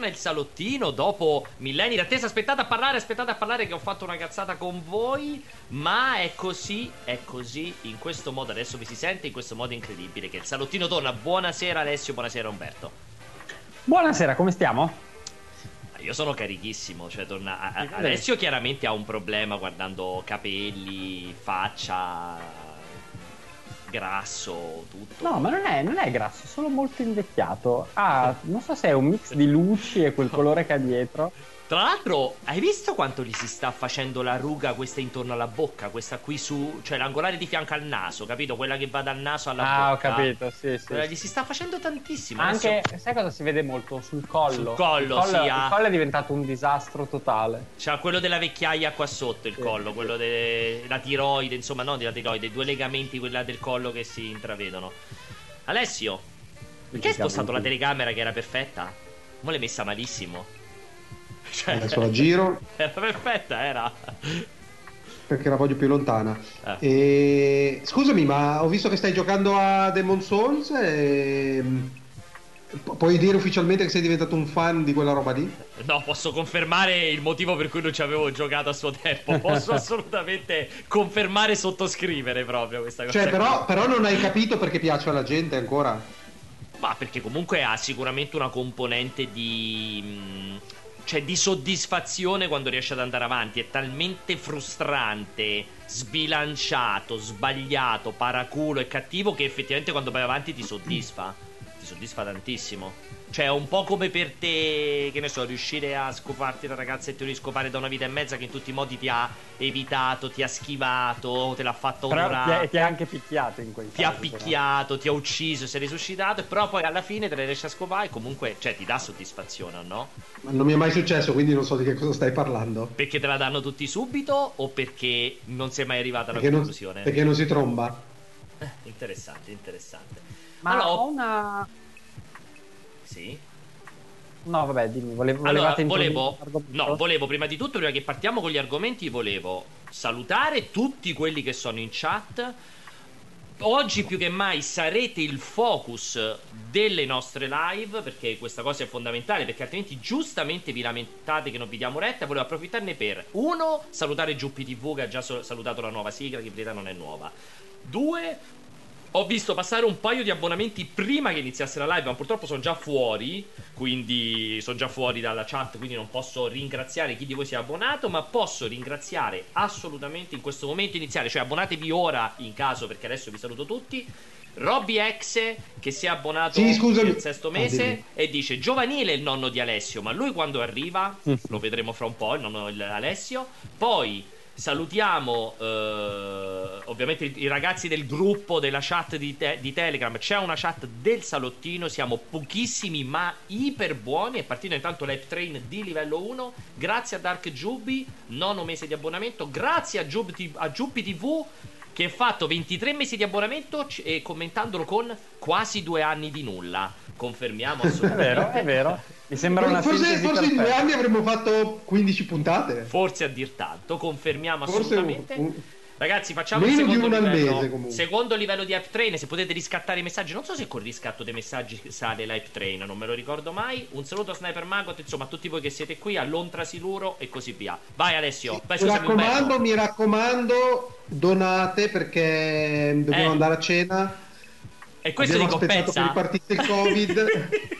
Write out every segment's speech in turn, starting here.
ritorna il salottino dopo millenni d'attesa. Aspettate a parlare, aspettate a parlare che ho fatto una cazzata con voi. Ma è così, è così, in questo modo, adesso vi si sente in questo modo incredibile che il salottino torna. Buonasera Alessio, buonasera Umberto. Buonasera, come stiamo? Io sono carichissimo, cioè torna... Alessio chiaramente ha un problema guardando capelli, faccia, grasso, tutto. No, ma non è, non è grasso, è solo molto invecchiato. Ah, non so se è un mix di luci e quel colore che ha dietro. Tra l'altro, hai visto quanto gli si sta facendo la ruga questa intorno alla bocca? Questa qui su, cioè l'angolare di fianco al naso, capito? Quella che va dal naso alla ah, bocca. Ah, ho capito, sì, sì. Quella gli si sta facendo tantissimo. Anche, Adesso... sai cosa si vede molto? Sul collo. Sul collo, il collo, sì. Il collo è diventato un disastro totale. C'ha quello della vecchiaia qua sotto il sì, collo, quello della tiroide, insomma, non della tiroide, due legamenti, quella del collo che si intravedono. Alessio, perché hai spostato la telecamera che era perfetta? Ma l'hai messa malissimo. Cioè, Adesso la giro. Era perfetta, era. Perché la voglio più lontana. Ah. E... Scusami, ma ho visto che stai giocando a Demon Souls e... Puoi dire ufficialmente che sei diventato un fan di quella roba lì? No, posso confermare il motivo per cui non ci avevo giocato a suo tempo. Posso assolutamente confermare e sottoscrivere proprio questa cosa. Cioè, però, però, non hai capito perché piace alla gente ancora? Ma perché comunque ha sicuramente una componente di cioè di soddisfazione quando riesce ad andare avanti. È talmente frustrante, sbilanciato, sbagliato, paraculo e cattivo che effettivamente quando vai avanti ti soddisfa. Ti soddisfa tantissimo. Cioè, è un po' come per te, che ne so, riuscire a scoparti la ragazza e te riscopare da una vita e mezza che in tutti i modi ti ha evitato, ti ha schivato, te l'ha fatto onorare. Ti, ti ha anche picchiato in quel ti caso. Ti ha picchiato, però. ti ha ucciso, sei risuscitato, però poi alla fine te le riesci a scopare e comunque, cioè, ti dà soddisfazione, no? Ma non mi è mai successo, quindi non so di che cosa stai parlando. Perché te la danno tutti subito o perché non sei mai arrivata alla perché conclusione? Non, perché non si tromba. Eh, interessante, interessante. Ma allora, ho una sì. No, vabbè, dimmi, volevo, allora, volevo, no, volevo prima di tutto, prima che partiamo con gli argomenti, volevo salutare tutti quelli che sono in chat. Oggi più che mai sarete il focus delle nostre live perché questa cosa è fondamentale perché altrimenti giustamente vi lamentate che non vi diamo retta. Volevo approfittarne per uno, salutare Giuppi TV che ha già salutato la nuova sigla che in verità non è nuova. Due, ho visto passare un paio di abbonamenti prima che iniziasse la live, ma purtroppo sono già fuori, quindi sono già fuori dalla chat, quindi non posso ringraziare chi di voi si è abbonato, ma posso ringraziare assolutamente in questo momento iniziale, cioè abbonatevi ora in caso perché adesso vi saluto tutti. Robby X che si è abbonato sì, nel sesto mese ah, e dice giovanile il nonno di Alessio, ma lui quando arriva, lo vedremo fra un po', il nonno di Alessio, poi Salutiamo eh, ovviamente i, ragazzi del gruppo della chat di, te- di, Telegram. C'è una chat del salottino. Siamo pochissimi ma iper buoni. È partito intanto l'App Train di livello 1. Grazie a Dark Jubi, nono mese di abbonamento. Grazie a, Jub- a Juppi TV che ha fatto 23 mesi di abbonamento e commentandolo con quasi due anni di nulla. Confermiamo assolutamente. è vero, è vero. Mi sembra una forse, forse in due anni avremmo fatto 15 puntate. Forse a dir tanto, confermiamo forse assolutamente. Un, un... Ragazzi, facciamo Meno il secondo di un livello. Mese, secondo livello di Hype Train. Se potete riscattare i messaggi, non so se con il riscatto dei messaggi sale l'Hype Train, non me lo ricordo mai. Un saluto a Sniper Magot, insomma, a tutti voi che siete qui, all'Ontra Siluro e così via. Vai, Alessio. Sì, vai, mi raccomando, mi raccomando, donate perché dobbiamo eh. andare a cena. E questo Abbiamo dico, pensa... che ripartisse il Covid.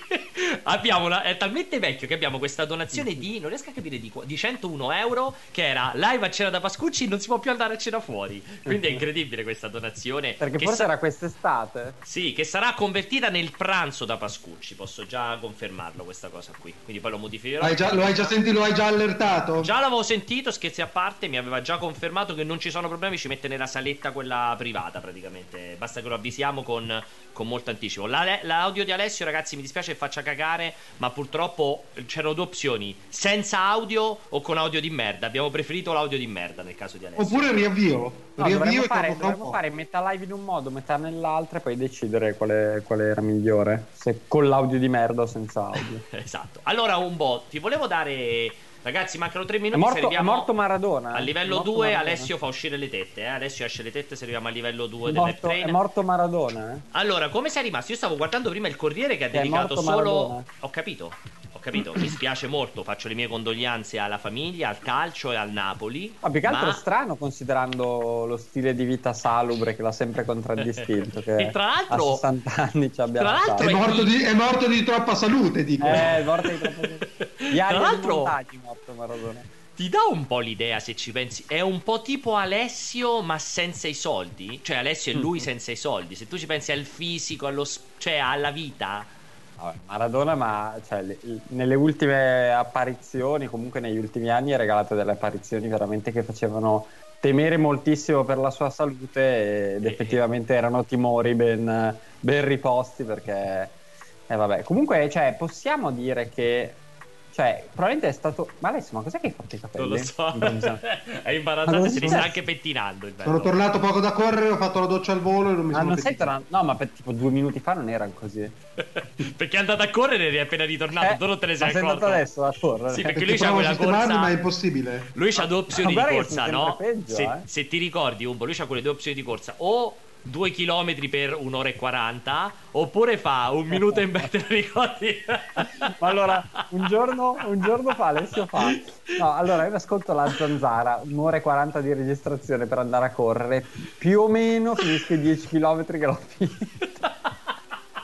abbiamo una, è talmente vecchio che abbiamo questa donazione di non riesco a capire di, di 101 euro che era live a cena da Pascucci non si può più andare a cena fuori. Quindi è incredibile questa donazione perché forse sa- era quest'estate? Sì che sarà convertita nel pranzo da Pascucci posso già confermarlo questa cosa qui. Quindi poi lo modificherò. Hai già, lo hai già sentito lo hai già allertato? Già l'avevo sentito scherzi a parte mi aveva già confermato che non ci sono problemi ci mette nella saletta quella privata praticamente. Basta che lo avvisiamo con, con molto anticipo. La, l'audio di Alessio ragazzi mi dispiace che faccia cagare, ma purtroppo c'erano due opzioni: senza audio o con audio di merda. Abbiamo preferito l'audio di merda nel caso di Alessio. Oppure riavvio. No, riavvio fare, dovremmo fare metà live in un modo, metà nell'altro e poi decidere quale, quale era migliore. Se con l'audio di merda o senza audio. esatto. Allora, un po', ti volevo dare Ragazzi, mancano tre minuti. È morto, è morto Maradona. A livello 2 Alessio fa uscire le tette. Eh? Alessio esce le tette se arriviamo a livello 2 del È morto Maradona. Eh? Allora, come sei rimasto? Io stavo guardando prima il Corriere che ha dedicato solo. Maradona. Ho capito capito, mi spiace molto, faccio le mie condoglianze alla famiglia, al calcio e al Napoli. Ma più che altro ma... strano considerando lo stile di vita salubre che l'ha sempre contraddistinto. Che e tra l'altro, a 60 anni ci abbiamo. Tra l'altro è morto, di, è morto, di, troppa salute, dico. Eh, è morto di troppa salute. Gli tra l'altro, montaggi, morto Maradona. Ti dà un po' l'idea se ci pensi, è un po' tipo Alessio ma senza i soldi, cioè Alessio è lui mm-hmm. senza i soldi, se tu ci pensi al fisico, allo, cioè alla vita, Maradona, ma cioè, le, nelle ultime apparizioni, comunque negli ultimi anni, ha regalato delle apparizioni veramente che facevano temere moltissimo per la sua salute ed effettivamente erano timori ben, ben riposti perché... Eh, vabbè. Comunque, cioè, possiamo dire che cioè, probabilmente è stato. Ma adesso, ma cos'è che hai fatto i capelli? Non lo so. Hai imbarazzato e si sta anche pettinando. Sono tornato poco da correre, ho fatto la doccia al volo e non mi ah, sono. non sei tornato. No, ma per tipo due minuti fa non erano così. perché è andato a correre e è appena ritornato. Eh, tu non te ne sei accorto. sei andato adesso a correre. Sì, perché lui c'ha quella corsa. Ma è impossibile. Lui c'ha due opzioni di corsa, no? Peggio, se, eh? se ti ricordi, Umbo, lui c'ha quelle due opzioni di corsa. O 2 km per un'ora e 40 oppure fa un minuto in te ricordi? Ma allora un giorno, un giorno fa Alessio fa no allora io ascolto la zanzara un'ora e 40 di registrazione per andare a correre più o meno finisco i 10 km che l'ho finita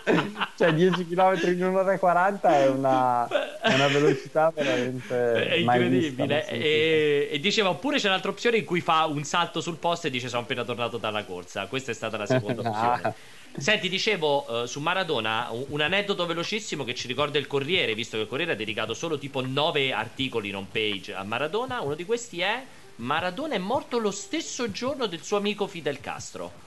cioè 10 km in un'ora e 40 è una, è una velocità veramente è incredibile vista, e, e, diceva oppure c'è un'altra opzione in cui fa un salto sul posto e dice sono appena tornato dalla corsa questa è stata la seconda opzione Senti, dicevo uh, su Maradona un, un, aneddoto velocissimo che ci ricorda il Corriere, visto che il Corriere ha dedicato solo tipo 9 articoli in home page a Maradona. Uno di questi è Maradona è morto lo stesso giorno del suo amico Fidel Castro.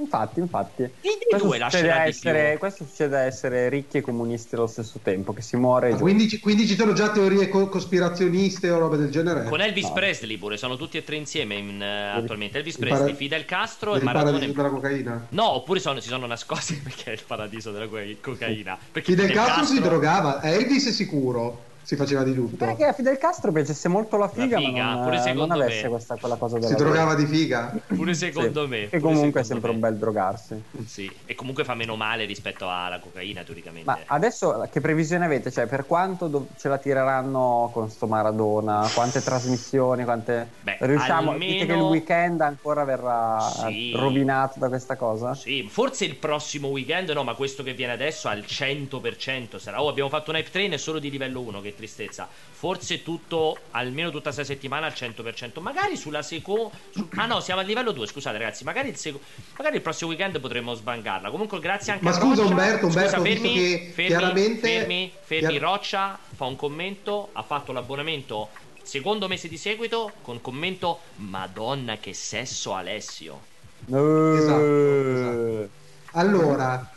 Infatti, infatti. Questo succede, essere, questo succede a essere ricchi e comunisti allo stesso tempo, che si muore. Quindi, quindi, ci sono già teorie co- cospirazioniste o robe del genere? Con Elvis no. Presley pure, sono tutti e tre insieme in, uh, attualmente. Elvis Presley, para- Fidel Castro e Maradona. Il paradiso della cocaina? No, oppure sono, si sono nascosti perché è il paradiso della cocaina. Perché Fidel, Fidel Castro, Castro si drogava, Elvis è sicuro si faceva di tutto. Perché a Fidel Castro piacesse molto la figa, la figa ma non, pure non avesse me. questa quella cosa della Si drogava di figa? Pure secondo sì. me. E comunque è sempre me. un bel drogarsi. Sì, e comunque fa meno male rispetto alla cocaina, teoricamente. Ma adesso che previsione avete? Cioè, per quanto do- ce la tireranno con sto Maradona? Quante trasmissioni? Quante... Beh, Riusciamo? Almeno... Dite che il weekend ancora verrà sì. rovinato da questa cosa? Sì, forse il prossimo weekend no, ma questo che viene adesso al 100% sarà... Oh, abbiamo fatto un hype train solo di livello 1, che tristezza. Forse tutto, almeno tutta questa settimana al 100%. Magari sulla seconda. Su... Ah no, siamo a livello 2. Scusate, ragazzi. Magari il, seco... magari il prossimo weekend potremmo sbangarla. Comunque, grazie anche Ma a scusa, Roccia. Umberto, Umberto, scusa, fermi, che fermi, chiaramente. Fermi, fermi. Chiar... Roccia fa un commento. Ha fatto l'abbonamento secondo mese di seguito con commento Madonna che sesso Alessio. Esatto, esatto. Allora,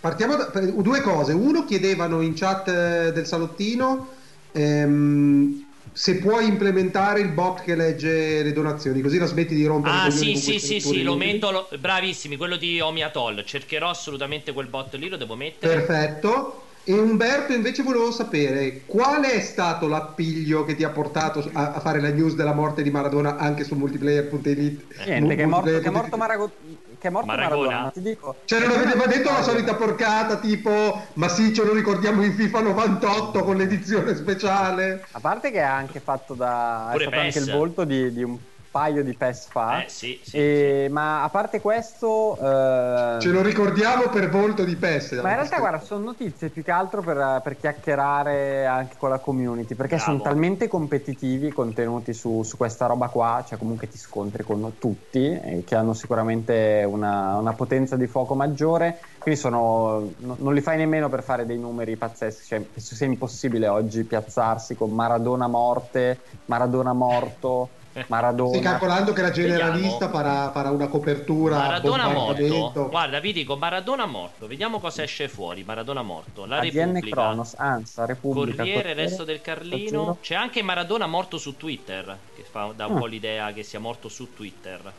partiamo da due cose. Uno chiedevano in chat eh, del salottino ehm, se puoi implementare il bot che legge le donazioni, così la smetti di rompere Ah, sì, sì, sì, sì, lo metto. Lo... Bravissimi, quello di Omiatol. Cercherò assolutamente quel bot lì, lo devo mettere. Perfetto. E Umberto, invece, volevo sapere qual è stato l'appiglio che ti ha portato a, a fare la news della morte di Maradona anche su multiplayer.it? Niente, che è morto, che è morto Marago- che è morto Maragona, Maradona, ti dico. Cioè, non avete mai detto la solita porcata tipo, ma sì, ce lo ricordiamo in FIFA 98 con l'edizione speciale. A parte che ha anche fatto da. Pure è stato PES. anche il volto di, di un paio di PES fa. Eh, sì, sì, e, sì. Ma a parte questo, eh... ce lo ricordiamo per volto di PES. Ma in realtà, guarda, sono notizie più che altro per, per chiacchierare anche con la community perché Bravo. sono talmente competitivi contenuti su, su, questa roba qua, cioè comunque ti scontri con tutti eh, che hanno sicuramente una, una, potenza di fuoco maggiore. Quindi sono, no, non li fai nemmeno per fare dei numeri pazzeschi, cioè, penso sia impossibile oggi piazzarsi con Maradona morte, Maradona morto. Maradona. Stai calcolando che la generalista farà, farà, una copertura. Maradona morto. Guarda, vi dico Maradona morto. Vediamo cosa esce fuori. Maradona morto. La ADN Repubblica. Cronos, Ansa, Repubblica. Corriere, Corriere, Resto del Carlino. C'è anche Maradona morto su Twitter. Che fa, dà un ah. po' l'idea che sia morto su Twitter.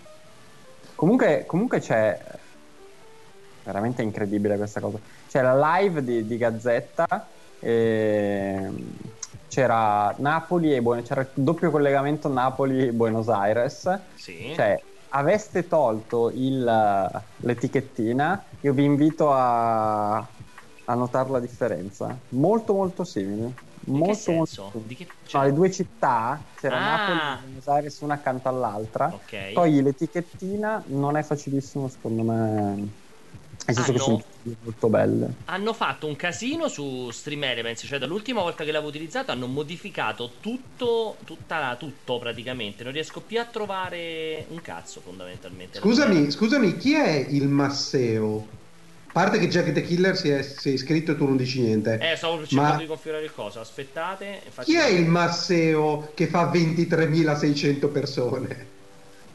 Comunque, comunque c'è. Veramente incredibile questa cosa. C'è la live di, di Gazzetta. E c'era Napoli e Buenos c'era il doppio collegamento Napoli-Buenos Aires. Sì. Cioè, aveste tolto il, l'etichettina, io vi invito a, a notare la differenza. Molto molto simile. Molto, molto Di che... cioè... no, le due città c'era ah. Napoli e Buenos Aires una accanto all'altra. Okay. Togli l'etichettina, non è facilissimo secondo me hanno, che sono molto belle. Hanno fatto un casino su Stream Elements, cioè dall'ultima volta che l'avevo utilizzato hanno modificato tutto, tutta, tutto praticamente. Non riesco più a trovare un cazzo fondamentalmente. Scusami, scusami, chi è il Masseo? A parte che Jack the Killer si è, si è, iscritto e tu non dici niente. Eh, stavo cercando Ma... di configurare il coso. Aspettate. Chi è il Masseo che fa 23.600 persone?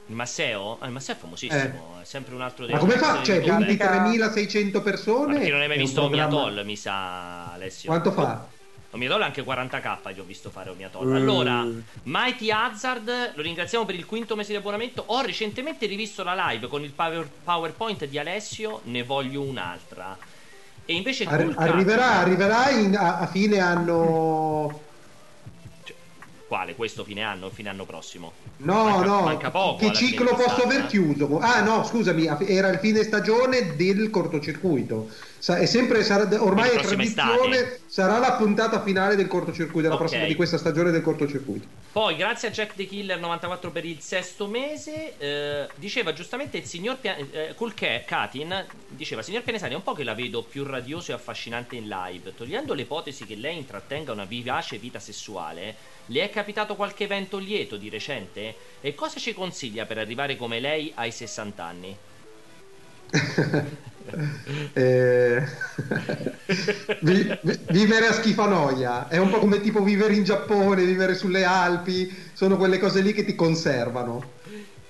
Il Masseo? Ah, il Masseo è famosissimo, eh. è sempre un altro dei Ma come fa? Cioè, 23.600 persone? Ma perché non hai mai visto Omiatol, mi sa, Alessio. Quanto fa? Omiatol anche 40k gli ho visto fare Omiatol. Mm. Allora, Mighty Hazard, lo ringraziamo per il quinto mese di abbonamento. Ho recentemente rivisto la live con il power, PowerPoint di Alessio, ne voglio un'altra. E invece Ar- arriverà, arriverà in, a, a fine anno quale? Questo fine anno o fine anno prossimo? No, manca, no, manca poco. Che ciclo posso aver chiuso? Ah, no, scusami, era il fine stagione del cortocircuito è sempre, sarà, ormai è tradizione, estate. sarà la puntata finale del cortocircuito, della okay. prossima di questa stagione del cortocircuito. Poi, grazie a Jack the Killer 94 per il sesto mese, eh, diceva giustamente il signor Pia- eh, Kulke, Katin, diceva, signor Pianesani, è un po' che la vedo più radioso e affascinante in live, togliendo l'ipotesi che lei intrattenga una vivace vita sessuale, le è capitato qualche evento lieto di recente? E cosa ci consiglia per arrivare come lei ai 60 anni? eh... vivere a schifanoia è un po' come tipo vivere in Giappone, vivere sulle Alpi, sono quelle cose lì che ti conservano.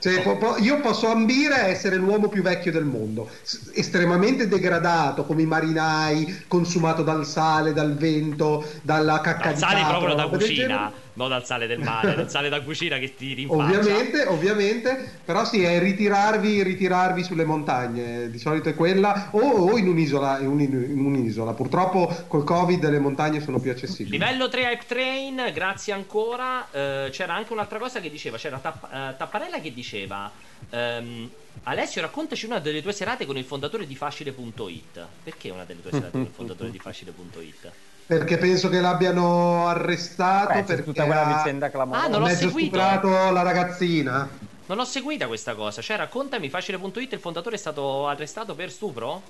Cioè, po- po- io posso ambire a essere l'uomo più vecchio del mondo, S- estremamente degradato come i marinai, consumato dal sale, dal vento, dalla cacca dal di sale proprio da cucina non dal sale del mare, dal sale da cucina che ti rinfaccia. Ovviamente, ovviamente, però sì, è ritirarvi, ritirarvi sulle montagne, di solito è quella, o, o in, un'isola, in, un, in, un'isola, Purtroppo col Covid le montagne sono più accessibili. Livello 3 Hype Train, grazie ancora. Uh, c'era anche un'altra cosa che diceva, c'era Tapp- uh, Tapparella che diceva... Um, Alessio, raccontaci una delle tue serate con il fondatore di Facile.it. Perché una delle tue serate con il fondatore di Facile.it? Perché penso che l'abbiano arrestato Beh, per tutta quella vicenda clamorosa. Ah, non l'ho mezzo seguito. stuprato la ragazzina. Non l'ho seguita questa cosa. Cioè, raccontami, facile.it, il fondatore è stato arrestato per stupro?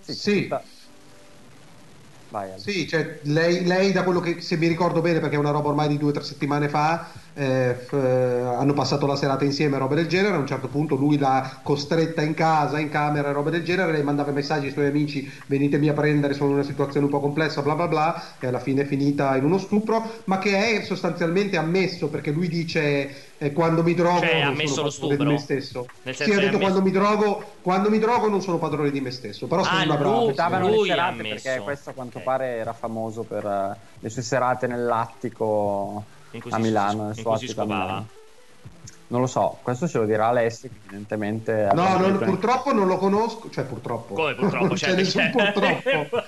Sì. sì. Tutta... Vai, sì, cioè, lei, lei, da quello che se mi ricordo bene, perché è una roba ormai di due o tre settimane fa, eh, f- hanno passato la serata insieme, roba del genere. A un certo punto lui l'ha costretta in casa, in camera, roba del genere. Lei mandava messaggi ai suoi amici: venitemi a prendere, sono in una situazione un po' complessa, bla bla bla. E alla fine è finita in uno stupro, ma che è sostanzialmente ammesso perché lui dice. Eh, quando mi drogo cioè, non ammesso sono padrone di me stesso. Nel senso sì, ha detto quando mi, drogo, quando mi drogo non sono padrone di me stesso. Però sono ah, una brava. Davano le serate perché questo a quanto okay. pare era famoso per uh, le sue serate nell'attico a Milano, si, in cui si scopava. Non lo so, questo ce lo dirà Alessio, evidentemente. No, non, purtroppo non lo conosco, cioè purtroppo. Come purtroppo? Cioè, c'è nessun purtroppo.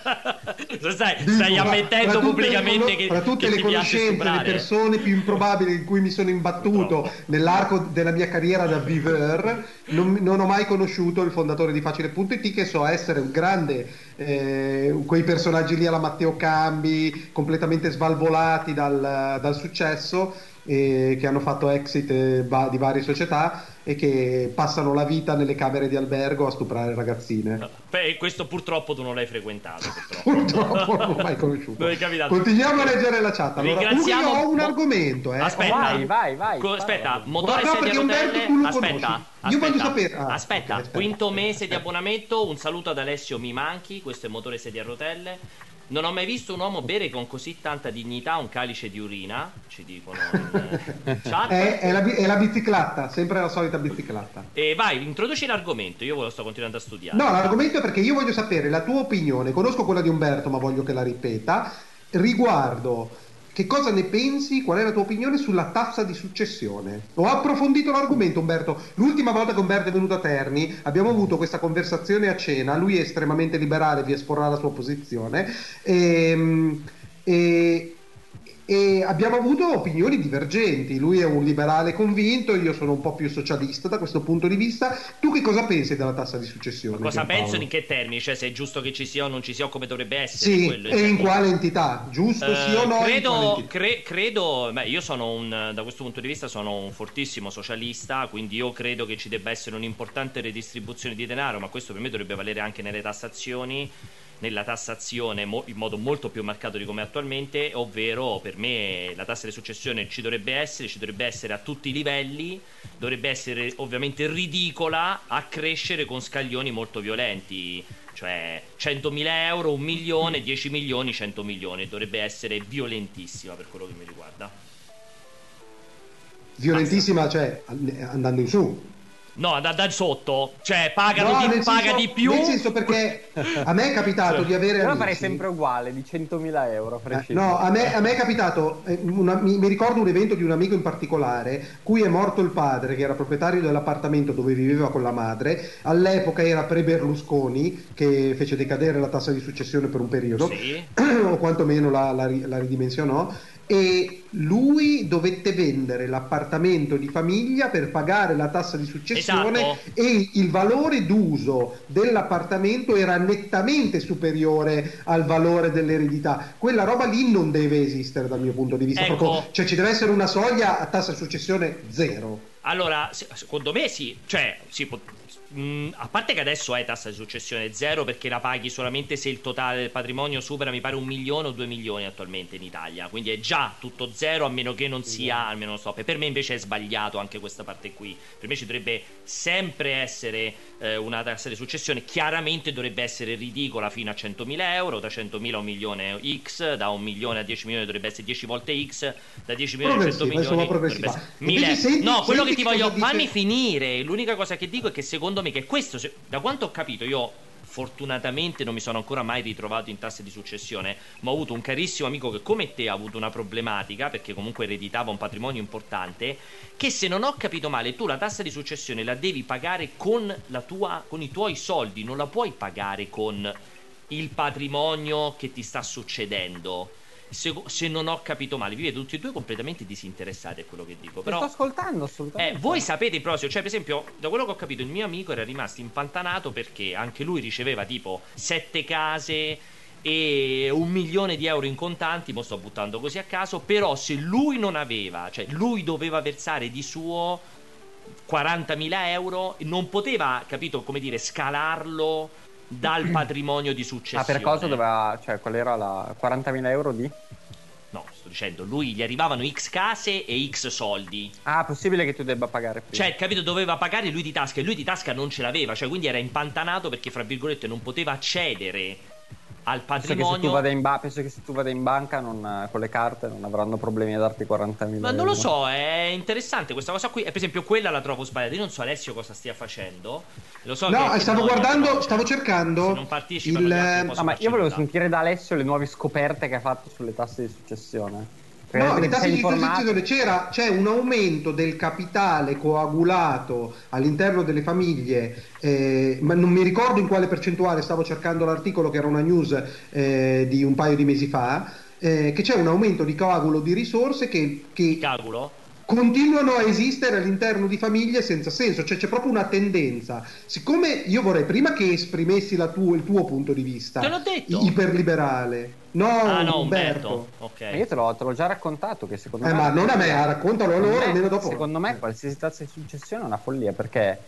stai, stai ammettendo pubblicamente che Tra tutte che le conoscenze, le persone più improbabili in cui mi sono imbattuto purtroppo. nell'arco della mia carriera da viveur, non, non, ho mai conosciuto il fondatore di Facile.it che so essere un grande, eh, quei personaggi lì alla Matteo Cambi, completamente svalvolati dal, dal successo eh, che hanno fatto exit eh, va- di varie società e che passano la vita nelle camere di albergo a stuprare ragazzine. Beh, questo purtroppo tu non l'hai frequentato. Purtroppo, purtroppo non l'ho mai conosciuto. Continuiamo a leggere la chat. Allora, Ringraziamo... ho un argomento. Eh. Aspetta, vai, vai, vai. Co- aspetta, motore no, sedia rotelle. Aspetta, aspetta, Io voglio sapere. Ah, aspetta, okay, quinto mese di abbonamento. Un saluto ad Alessio Mi Manchi. Questo è motore sedia a rotelle. Non ho mai visto un uomo bere con così tanta dignità un calice di urina, ci dicono in eh, chat. È, è, la, è la bicicletta, sempre la solita bicicletta. E vai, introduci l'argomento, io lo sto continuando a studiare. No, l'argomento è perché io voglio sapere la tua opinione, conosco quella di Umberto, ma voglio che la ripeta, riguardo che cosa ne pensi? Qual è la tua opinione sulla tassa di successione? Ho approfondito l'argomento, Umberto. L'ultima volta che Umberto è venuto a Terni abbiamo avuto questa conversazione a cena. Lui è estremamente liberale, vi esporrà la sua posizione. E, ehm, e, e abbiamo avuto opinioni divergenti. Lui è un liberale convinto, io sono un po' più socialista da questo punto di vista. Tu che cosa pensi della tassa di successione? Ma cosa penso in che termini? Cioè, se è giusto che ci sia o non ci sia, o come dovrebbe essere? Sì, e in quale entità? Giusto uh, sì o no? Credo, cre- credo beh, io sono un, da questo punto di vista, sono un fortissimo socialista, quindi io credo che ci debba essere un'importante redistribuzione di denaro, ma questo per me dovrebbe valere anche nelle tassazioni nella tassazione mo- in modo molto più marcato di come attualmente, ovvero per me la tassa di successione ci dovrebbe essere, ci dovrebbe essere a tutti i livelli, dovrebbe essere ovviamente ridicola a crescere con scaglioni molto violenti, cioè 100.000 euro, un milione, 10 milioni, 100 milioni, dovrebbe essere violentissima per quello che mi riguarda. Violentissima, cioè andando in su. No, da, da sotto, cioè pagano no, di, paga senso, di più. Nel senso perché a me è capitato di avere. Però farei sempre uguale, di 100.000 euro. Eh, no, a me, a me, è capitato, eh, una, mi, mi, ricordo un evento di un amico in particolare, cui è morto il padre, che era proprietario dell'appartamento dove viveva con la madre. All'epoca era pre-Berlusconi, che fece decadere la tassa di successione per un periodo, sì. o quantomeno la, la, la ridimensionò e lui dovette vendere l'appartamento di famiglia per pagare la tassa di successione esatto. e il valore d'uso dell'appartamento era nettamente superiore al valore dell'eredità. Quella roba lì non deve esistere dal mio punto di vista, ecco. Proprio, cioè ci deve essere una soglia a tassa di successione zero. Allora, secondo me sì, cioè si può Mm, a parte che adesso hai tassa di successione zero perché la paghi solamente se il totale del patrimonio supera mi pare un milione o due milioni attualmente in Italia. Quindi è già tutto zero a meno che non sia almeno non so. Per me invece è sbagliato anche questa parte qui. Per me ci dovrebbe sempre essere eh, una tassa di successione. Chiaramente dovrebbe essere ridicola fino a 100.000 euro da 100.000 a un milione X da un milione a 10 milioni dovrebbe essere 10 volte X da 10 milioni a 100 milioni essere 1000 senti, no quello che ti voglio dice... fammi finire. L'unica cosa che dico è che secondo secondo me che questo, da quanto ho capito, io fortunatamente non mi sono ancora mai ritrovato in tasse di successione, ma ho avuto un carissimo amico che come te ha avuto una problematica, perché comunque ereditava un patrimonio importante, che se non ho capito male, tu la tassa di successione la devi pagare con, tua, con i tuoi soldi, non la puoi pagare con il patrimonio che ti sta succedendo se, se, non ho capito male, vi vedo tutti e due completamente disinteressati a quello che dico. Però, sto ascoltando assolutamente. Eh, voi sapete in proposito, cioè, per esempio, da quello che ho capito, il mio amico era rimasto impantanato perché anche lui riceveva tipo sette case e un milione di euro in contanti, mo sto buttando così a caso, però se lui non aveva, cioè lui doveva versare di suo 40.000 euro, non poteva, capito, come dire, scalarlo dal patrimonio di successione. Ah, per cosa doveva, cioè, qual era la 40.000 euro di? No, sto dicendo, lui gli arrivavano X case e X soldi. Ah, possibile che tu debba pagare prima. Cioè, capito, doveva pagare lui di tasca e lui di tasca non ce l'aveva, cioè quindi era impantanato perché, fra virgolette, non poteva accedere al patrimonio. Penso che, ba- penso che se tu vada in banca non, con le carte non avranno problemi a darti 40.000 Ma non lo so, è interessante questa cosa qui. per esempio, quella la trovo sbagliata. Io non so Alessio cosa stia facendo. Lo so no, che stavo guardando, però, stavo cercando. Se non partecipa, il... ah, ma io volevo sentire da Alessio le nuove scoperte che ha fatto sulle tasse di successione. No, di successione c'era, c'è un aumento del capitale coagulato all'interno delle famiglie, eh, ma non mi ricordo in quale percentuale, stavo cercando l'articolo che era una news eh, di un paio di mesi fa, eh, che c'è un aumento di coagulo di risorse che... che Cagulo? Continuano a esistere all'interno di famiglie senza senso, cioè c'è proprio una tendenza. Siccome io vorrei prima che esprimessi tuo, il tuo punto di vista, te l'ho detto. iperliberale. No, ah, no Umberto. Umberto. Okay. io te l'ho, te l'ho, già raccontato che secondo eh, me... Ma non a me, raccontalo a loro almeno dopo. Secondo me qualsiasi tazza di successione è una follia perché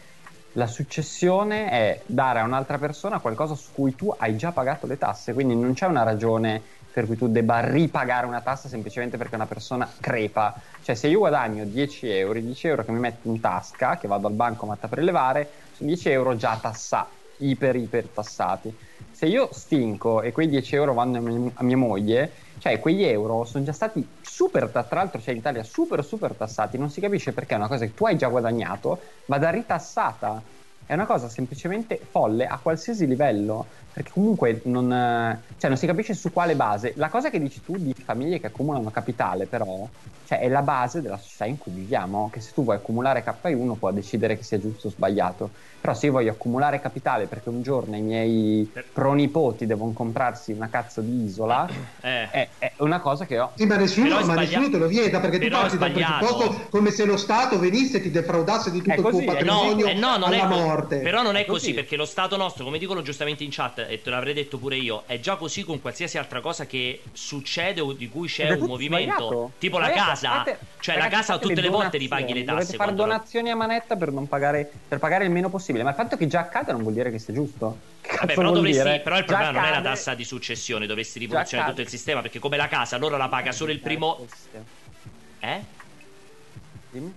la successione è dare a un'altra persona qualcosa su cui tu hai già pagato le tasse, quindi non c'è una ragione per cui tu debba ripagare una tassa semplicemente perché una persona crepa. Cioè, se io guadagno 10 euro, i 10 euro che mi metto in tasca, che vado al bancomat a prelevare, sono 10 euro già tassati, iper iper tassati. Se io stinco e quei 10 euro vanno a mia, a mia moglie, cioè quegli euro sono già stati super, tra l'altro c'è in Italia super super tassati, non si capisce perché una cosa che tu hai già guadagnato vada ritassata è una cosa semplicemente folle a qualsiasi livello, perché comunque non, cioè non si capisce su quale base. La cosa che dici tu di famiglie che accumulano capitale, però, cioè è la base della società in cui viviamo, che se tu vuoi accumulare K1 può decidere che sia giusto o sbagliato. Però se io voglio accumulare capitale perché un giorno i miei pronipoti devono comprarsi una cazzo di isola, eh. è, è, una cosa che ho. Sì, ma nessuno, ma nessuno te lo vieta perché Però tu parti dal presupposto come se lo Stato venisse e ti defraudasse di tutto il tuo patrimonio eh no, eh no, alla morte. Però non è, è così, così perché lo Stato nostro, come dicono giustamente in chat, e te l'avrei detto pure io, è già così con qualsiasi altra cosa che succede o di cui c'è un movimento. Sbagliato. Tipo la casa, fate, cioè la casa tutte le, le volte ripaghi le tasse. Dovete fare donazioni lo... a manetta per, pagare, per pagare il meno possibile, ma il fatto che già accade non vuol dire che sia giusto. Vabbè, però, dovresti, però, il problema non è la tassa di successione, dovresti rivoluzionare tutto il sistema perché come la casa loro la paga solo il primo... Eh? Dimmi.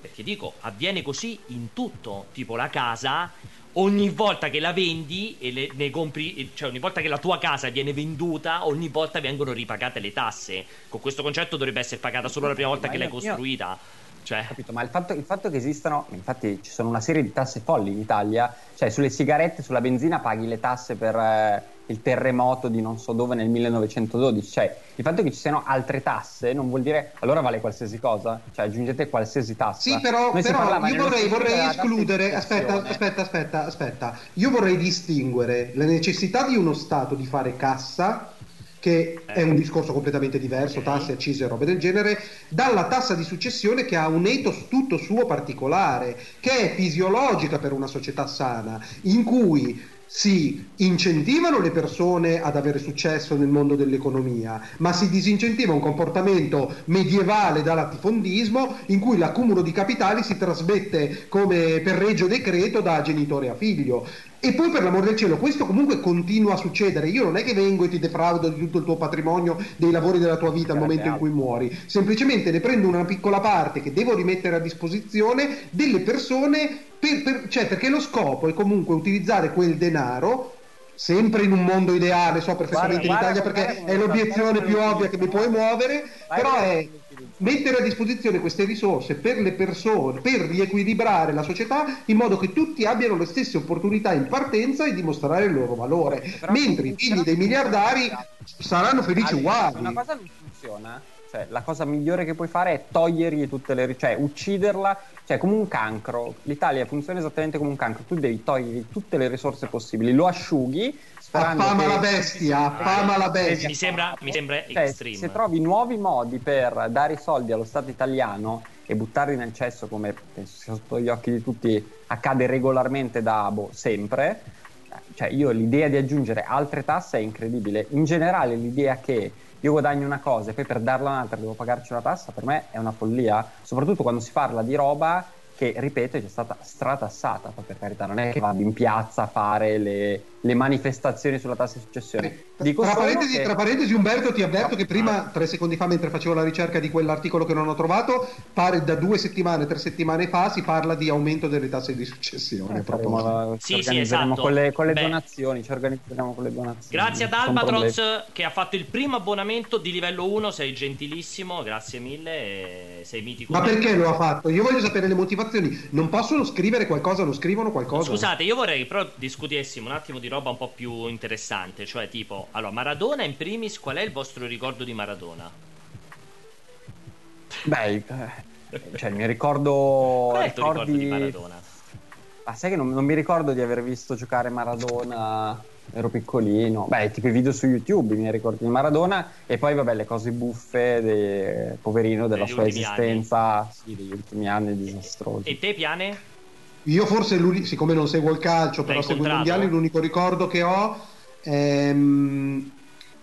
Perché dico, avviene così in tutto, tipo la casa ogni volta che la vendi e le, ne compri, cioè ogni volta che la tua casa viene venduta, ogni volta vengono ripagate le tasse. Con questo concetto dovrebbe essere pagata solo la prima volta che l'hai costruita. Cioè... Capito, ma il fatto, il fatto, che esistano, infatti ci sono una serie di tasse folli in Italia, cioè sulle sigarette, sulla benzina paghi le tasse per eh, il terremoto di non so dove nel 1912, cioè il fatto che ci siano altre tasse non vuol dire allora vale qualsiasi cosa, cioè aggiungete qualsiasi tassa. Sì, però, però io vorrei, vorrei escludere, aspetta, aspetta, aspetta, aspetta, io vorrei distinguere la necessità di uno Stato di fare cassa che è un discorso completamente diverso, tasse, accise e robe del genere, dalla tassa di successione che ha un ethos tutto suo particolare, che è fisiologica per una società sana, in cui si incentivano le persone ad avere successo nel mondo dell'economia, ma si disincentiva un comportamento medievale da latifondismo in cui l'accumulo di capitali si trasmette come per regio decreto da genitore a figlio. E poi per l'amor del cielo, questo comunque continua a succedere. Io non è che vengo e ti defraudo di tutto il tuo patrimonio, dei lavori della tua vita al momento in cui muori, semplicemente ne prendo una piccola parte che devo rimettere a disposizione delle persone, per, per, cioè perché lo scopo è comunque utilizzare quel denaro sempre in un mondo ideale, so perfettamente guarda, in Italia guarda, perché è l'obiezione più ovvia che mi puoi muovere, però è mettere a disposizione queste risorse per le persone, per riequilibrare la società in modo che tutti abbiano le stesse opportunità in partenza e dimostrare il loro valore, però mentre i figli dei miliardari saranno felici uguali. Una cosa non funziona. Cioè, la cosa migliore che puoi fare è togliergli tutte le cioè ucciderla, cioè come un cancro. L'Italia funziona esattamente come un cancro, tu devi togliergli tutte le risorse possibili, lo asciughi affama che... la bestia, affama la bestia. Mi sembra, mi sembra cioè, extreme. Se trovi nuovi modi per dare i soldi allo Stato italiano e buttarli nel cesso, come penso sia sotto gli occhi di tutti accade regolarmente da boh, sempre, cioè io l'idea di aggiungere altre tasse è incredibile. In generale l'idea che io guadagno una cosa e poi per darla un'altra devo pagarci una tassa, per me è una follia, soprattutto quando si parla di roba che, ripeto, è stata stratassata, per carità, non è che vado in piazza a fare le, le manifestazioni sulla tassa di successione. Dico tra, parentesi, che... tra parentesi, Umberto, ti avverto che prima, tre secondi fa, mentre facevo la ricerca di quell'articolo che non ho trovato, pare da due settimane, tre settimane fa, si parla di aumento delle tasse di successione. Eh, faremo, sì, sì, esatto. Con le, con le donazioni, ci organizzeremo con le donazioni. Grazie ad Albatroz che ha fatto il primo abbonamento di livello 1, sei gentilissimo, grazie mille, sei mitico. Ma perché lo ha fatto? Io voglio sapere le motivazioni. Non possono scrivere qualcosa, non scrivono qualcosa. Scusate, io vorrei però discutessimo un attimo di roba un po' più interessante, cioè tipo, allora Maradona in primis, qual è il vostro ricordo di Maradona? Beh, cioè mi ricordo... Qual è il tuo ricordo di Maradona? Ma sai che non, non, mi ricordo di aver visto giocare Maradona, ero piccolino. Beh, tipo i video su YouTube, mi ricordo di Maradona e poi vabbè le cose buffe, de... poverino, della degli sua esistenza, anni. sì, degli ultimi anni disastrosi. E te, Piane? Io forse, siccome non seguo il calcio, però seguo i mondiali, l'unico ricordo che ho um,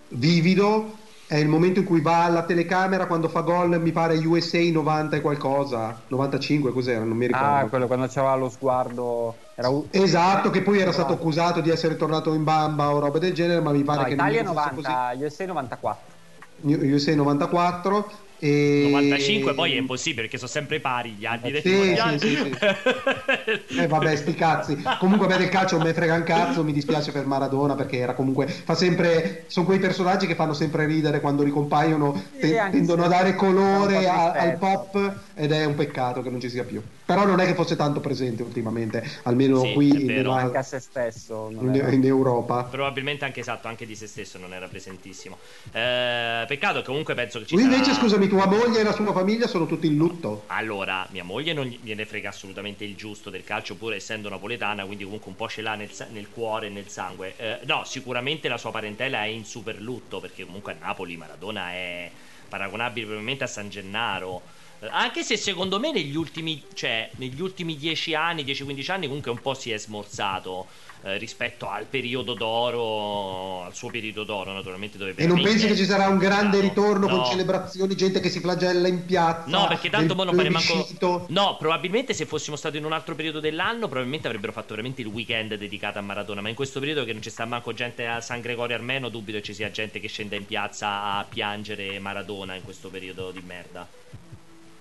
vivido è il momento in cui va alla telecamera quando fa gol, mi pare USA 90 e qualcosa, 95 cos'era, non mi ricordo. Ah, quello quando c'aveva lo sguardo... Era... Esatto, che poi era stato accusato di essere tornato in bamba o roba del genere, ma mi pare no, che... Italia 90, USA 94. USA 94 E... 95 poi è impossibile perché sono sempre pari gli anni dei sì, sì, sì, sì. eh, vabbè sti cazzi. Comunque me del calcio non me frega un cazzo mi dispiace per Maradona perché era comunque fa sempre sono quei personaggi che fanno sempre ridere quando ricompaiono te, tendono a dare colore a, al pop ed è un peccato che non ci sia più però non è che fosse tanto presente ultimamente almeno sì, qui in, in, anche a se stesso in, in, Europa probabilmente anche esatto anche di se stesso non era presentissimo eh, peccato che comunque penso che ci lui sarà... invece scusami tua moglie e la sua famiglia sono tutti in lutto. Allora, mia moglie non gliene frega assolutamente il giusto del calcio, pur essendo napoletana, quindi comunque un po' ce l'ha nel, nel cuore e nel sangue. Eh, no, sicuramente la sua parentela è in super lutto, perché comunque a Napoli Maradona è paragonabile probabilmente a San Gennaro. Anche se secondo me negli ultimi, cioè, negli ultimi 10 anni, 10-15 anni, comunque un po' si è smorzato eh, rispetto al periodo d'oro, al suo periodo d'oro, naturalmente. Dove e non pensi che ci sarà un grande ritorno no. con celebrazioni, gente che si flagella in piazza? No, perché tanto non fare manco. No, probabilmente se fossimo stati in un altro periodo dell'anno, probabilmente avrebbero fatto veramente il weekend dedicato a Maradona. Ma in questo periodo che non ci sta manco gente a San Gregorio Armeno, dubito che ci sia gente che scenda in piazza a piangere Maradona in questo periodo di merda.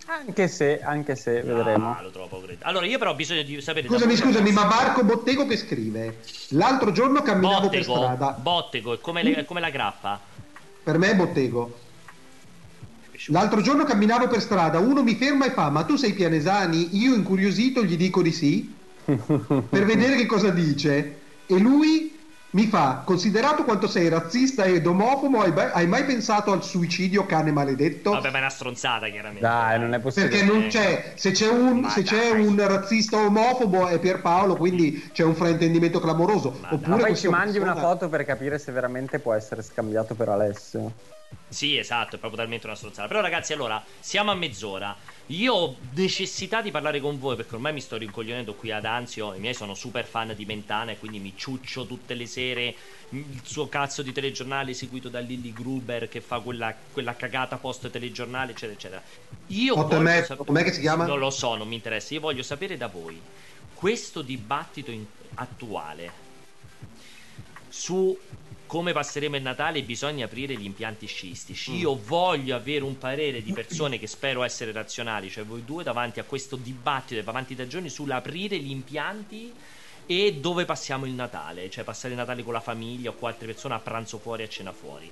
Anche se, anche se, no, vedremo. lo trovo Allora, io però ho bisogno di sapere. Scusami, scusami, ma Marco Bottego che scrive? L'altro giorno camminavo Bottego, per strada. Bottego, è come, le, come la grappa. Per me è Bottego. L'altro giorno camminavo per strada, uno mi ferma e fa: Ma tu sei pianesani? Io incuriosito gli dico di sì. per vedere che cosa dice. E lui mi fa, considerato quanto sei razzista ed omofobo, hai, hai, mai pensato al suicidio cane maledetto? Vabbè, ma è una stronzata, chiaramente. Dai, non è possibile. Perché non c'è, se c'è un, se c'è un razzista omofobo è Pierpaolo, quindi c'è un fraintendimento clamoroso. Ma Oppure poi ci mandi persona... una foto per capire se veramente può essere scambiato per Alessio. Sì, esatto, è proprio talmente una stronzata. Però ragazzi, allora, siamo a mezz'ora. Io ho necessità di parlare con voi perché ormai mi sto rincoglionendo qui ad Anzio. I miei sono super fan di Mentana e quindi mi ciuccio tutte le sere il suo cazzo di telegiornale seguito da Lilly Gruber che fa quella, quella cagata post telegiornale, eccetera, eccetera. Io voglio sap- com'è che si chiama? Non lo so, non mi interessa. Io voglio sapere da voi questo dibattito in- attuale su come passeremo il Natale bisogna aprire gli impianti sciistici. Mm. Io voglio avere un parere di persone che spero essere razionali, cioè voi due davanti a questo dibattito e avanti da giorni sull'aprire gli impianti e dove passiamo il Natale, cioè passare il Natale con la famiglia o con altre persone a pranzo fuori a cena fuori.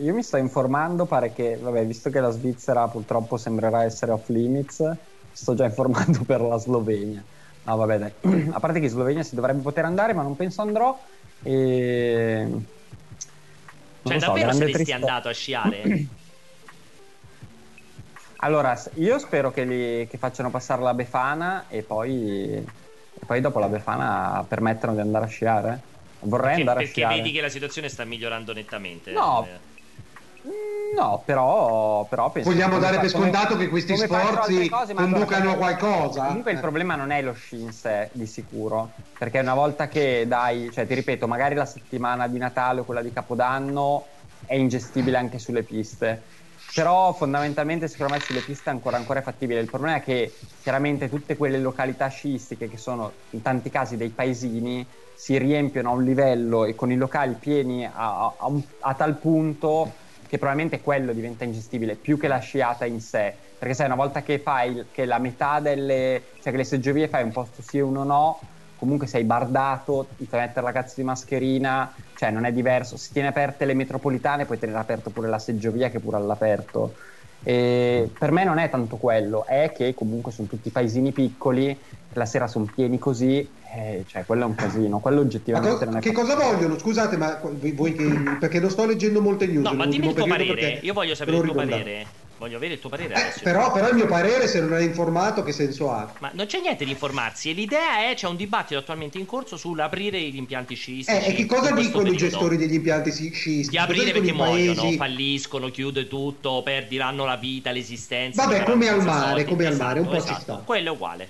Io mi sto informando, pare che, vabbè, visto che la Svizzera purtroppo sembrerà essere off limits, sto già informando per la Slovenia. No, vabbè, dai. A parte che in Slovenia si dovrebbe poter andare, ma non penso andrò. E... Cioè, so, davvero saresti tristezza. andato a sciare? allora, io spero che, li, che, facciano passare la Befana e poi, e poi dopo la Befana permettano di andare a sciare. Vorrei perché, andare a sciare. Perché vedi che la situazione sta migliorando nettamente. No, eh. No, però, però vogliamo dare per scontato come, che questi sforzi cose, conducano a qualcosa. Comunque il problema non è lo sci in sé, di sicuro, perché una volta che dai, cioè ti ripeto, magari la settimana di Natale o quella di Capodanno è ingestibile anche sulle piste. Però fondamentalmente secondo me sulle piste ancora, ancora è fattibile. Il problema è che chiaramente tutte quelle località sciistiche che sono in tanti casi dei paesini si riempiono a un livello e con i locali pieni a, a, a, a tal punto che probabilmente quello diventa ingestibile più che la sciata in sé. Perché sai, una volta che fai che la metà delle, cioè che le seggiovie fai un posto sì e uno no, comunque sei bardato, ti fai mettere la cazzo di mascherina, cioè non è diverso. Se tieni aperte le metropolitane puoi tenere aperto pure la seggiovia che pure all'aperto. E per me non è tanto quello, è che comunque sono tutti paesini piccoli, la sera sono pieni così, eh, cioè quello è un casino, quello oggettivamente co- non è Che cosa vogliono? Scusate, ma voi che, perché non sto leggendo molte news. No, ma dimmi il tuo parere, io voglio sapere il tuo parere. Voglio avere il tuo parere eh, però, però, il mio parere, se non è informato, che senso ha? Ma non c'è niente di informarsi. E l'idea è: c'è un dibattito attualmente in corso sull'aprire gli impianti sciistici. Eh, e che cosa dicono periodo? i gestori degli impianti sciistici? Di aprire perché muoiono, falliscono, chiude tutto, perderanno la vita, l'esistenza. Vabbè, come al mare, come al mare, un po' esatto, ci sta. Quello è uguale.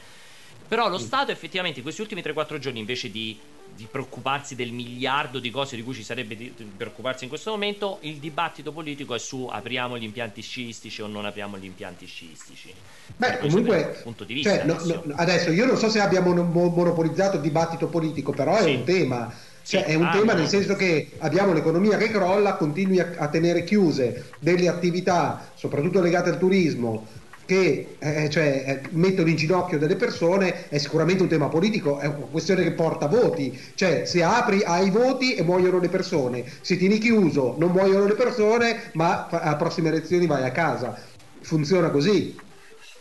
Però lo Stato effettivamente in questi ultimi 3-4 giorni invece di di preoccuparsi del miliardo di cose di cui ci sarebbe di, di preoccuparsi in questo momento, il dibattito politico è su apriamo gli impianti sciistici o non apriamo gli impianti sciistici. Beh, comunque, punto di vista, cioè, adesso. No, no, adesso. io non so se abbiamo monopolizzato il dibattito politico, però sì. è un tema. Cioè, è un ah, tema nel senso che abbiamo l'economia che crolla, continui a, a tenere chiuse delle attività, soprattutto legate al turismo, che eh, cioè, eh, mettono in ginocchio delle persone è sicuramente un tema politico, è una questione che porta voti, cioè se apri hai voti e muoiono le persone, se tieni chiuso non muoiono le persone ma alle prossime elezioni vai a casa, funziona così.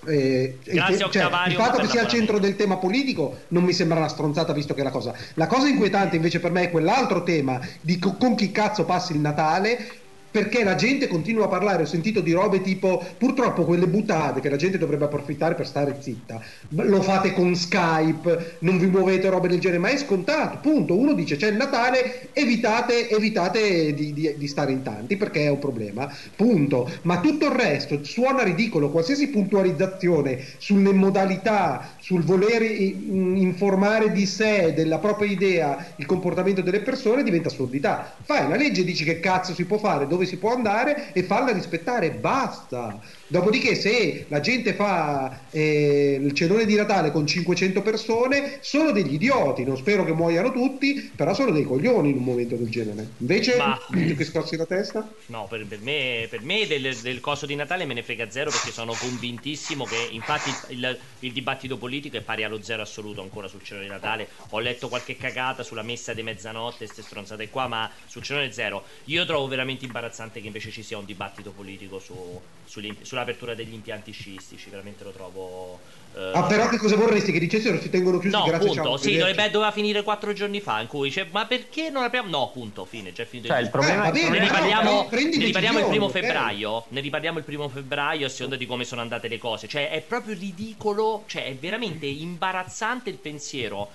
Eh, Grazie il, cioè, il fatto che sia al centro del tema politico non mi sembra una stronzata visto che è la cosa. La cosa inquietante invece per me è quell'altro tema di co- con chi cazzo passi il Natale perché la gente continua a parlare, ho sentito di robe tipo purtroppo quelle buttate che la gente dovrebbe approfittare per stare zitta, lo fate con Skype, non vi muovete robe del genere, ma è scontato, punto, uno dice c'è il Natale, evitate, evitate di, di, di, stare in tanti perché è un problema, punto, ma tutto il resto suona ridicolo, qualsiasi puntualizzazione sulle modalità, sul voler informare di sé, della propria idea, il comportamento delle persone diventa assurdità, fai una legge e dici che cazzo si può fare, dove si può andare e farla rispettare, basta. Dopodiché, se la gente fa eh, il cenone di Natale con 500 persone, sono degli idioti. Non spero che muoiano tutti, però sono dei coglioni in un momento del genere. Invece, Ma... che scossi la testa? No, per, per me, per me del, del, coso di Natale me ne frega zero perché sono convintissimo che, infatti, il, il, dibattito politico è pari allo zero assoluto ancora sul cenone di Natale. Ho letto qualche cagata sulla messa di mezzanotte, queste stronzate qua, ma sul cenone zero. Io trovo veramente imbarazzante che invece ci sia un dibattito politico su, sull'apertura degli impianti sciistici, veramente lo trovo. Eh... Ah, però che cosa vorresti? Che dicessero si tengono chiusi no, grazie punto, ciao, sì, dovrebbe, doveva finire quattro giorni fa. In cui dice, ma perché non apriamo? No, punto, fine. Già finito cioè, il problema eh, ne riparliamo, ne riparliamo il primo febbraio. Okay. Ne riparliamo il primo febbraio a seconda di come sono andate le cose. Cioè, è proprio ridicolo, cioè, è veramente imbarazzante il pensiero.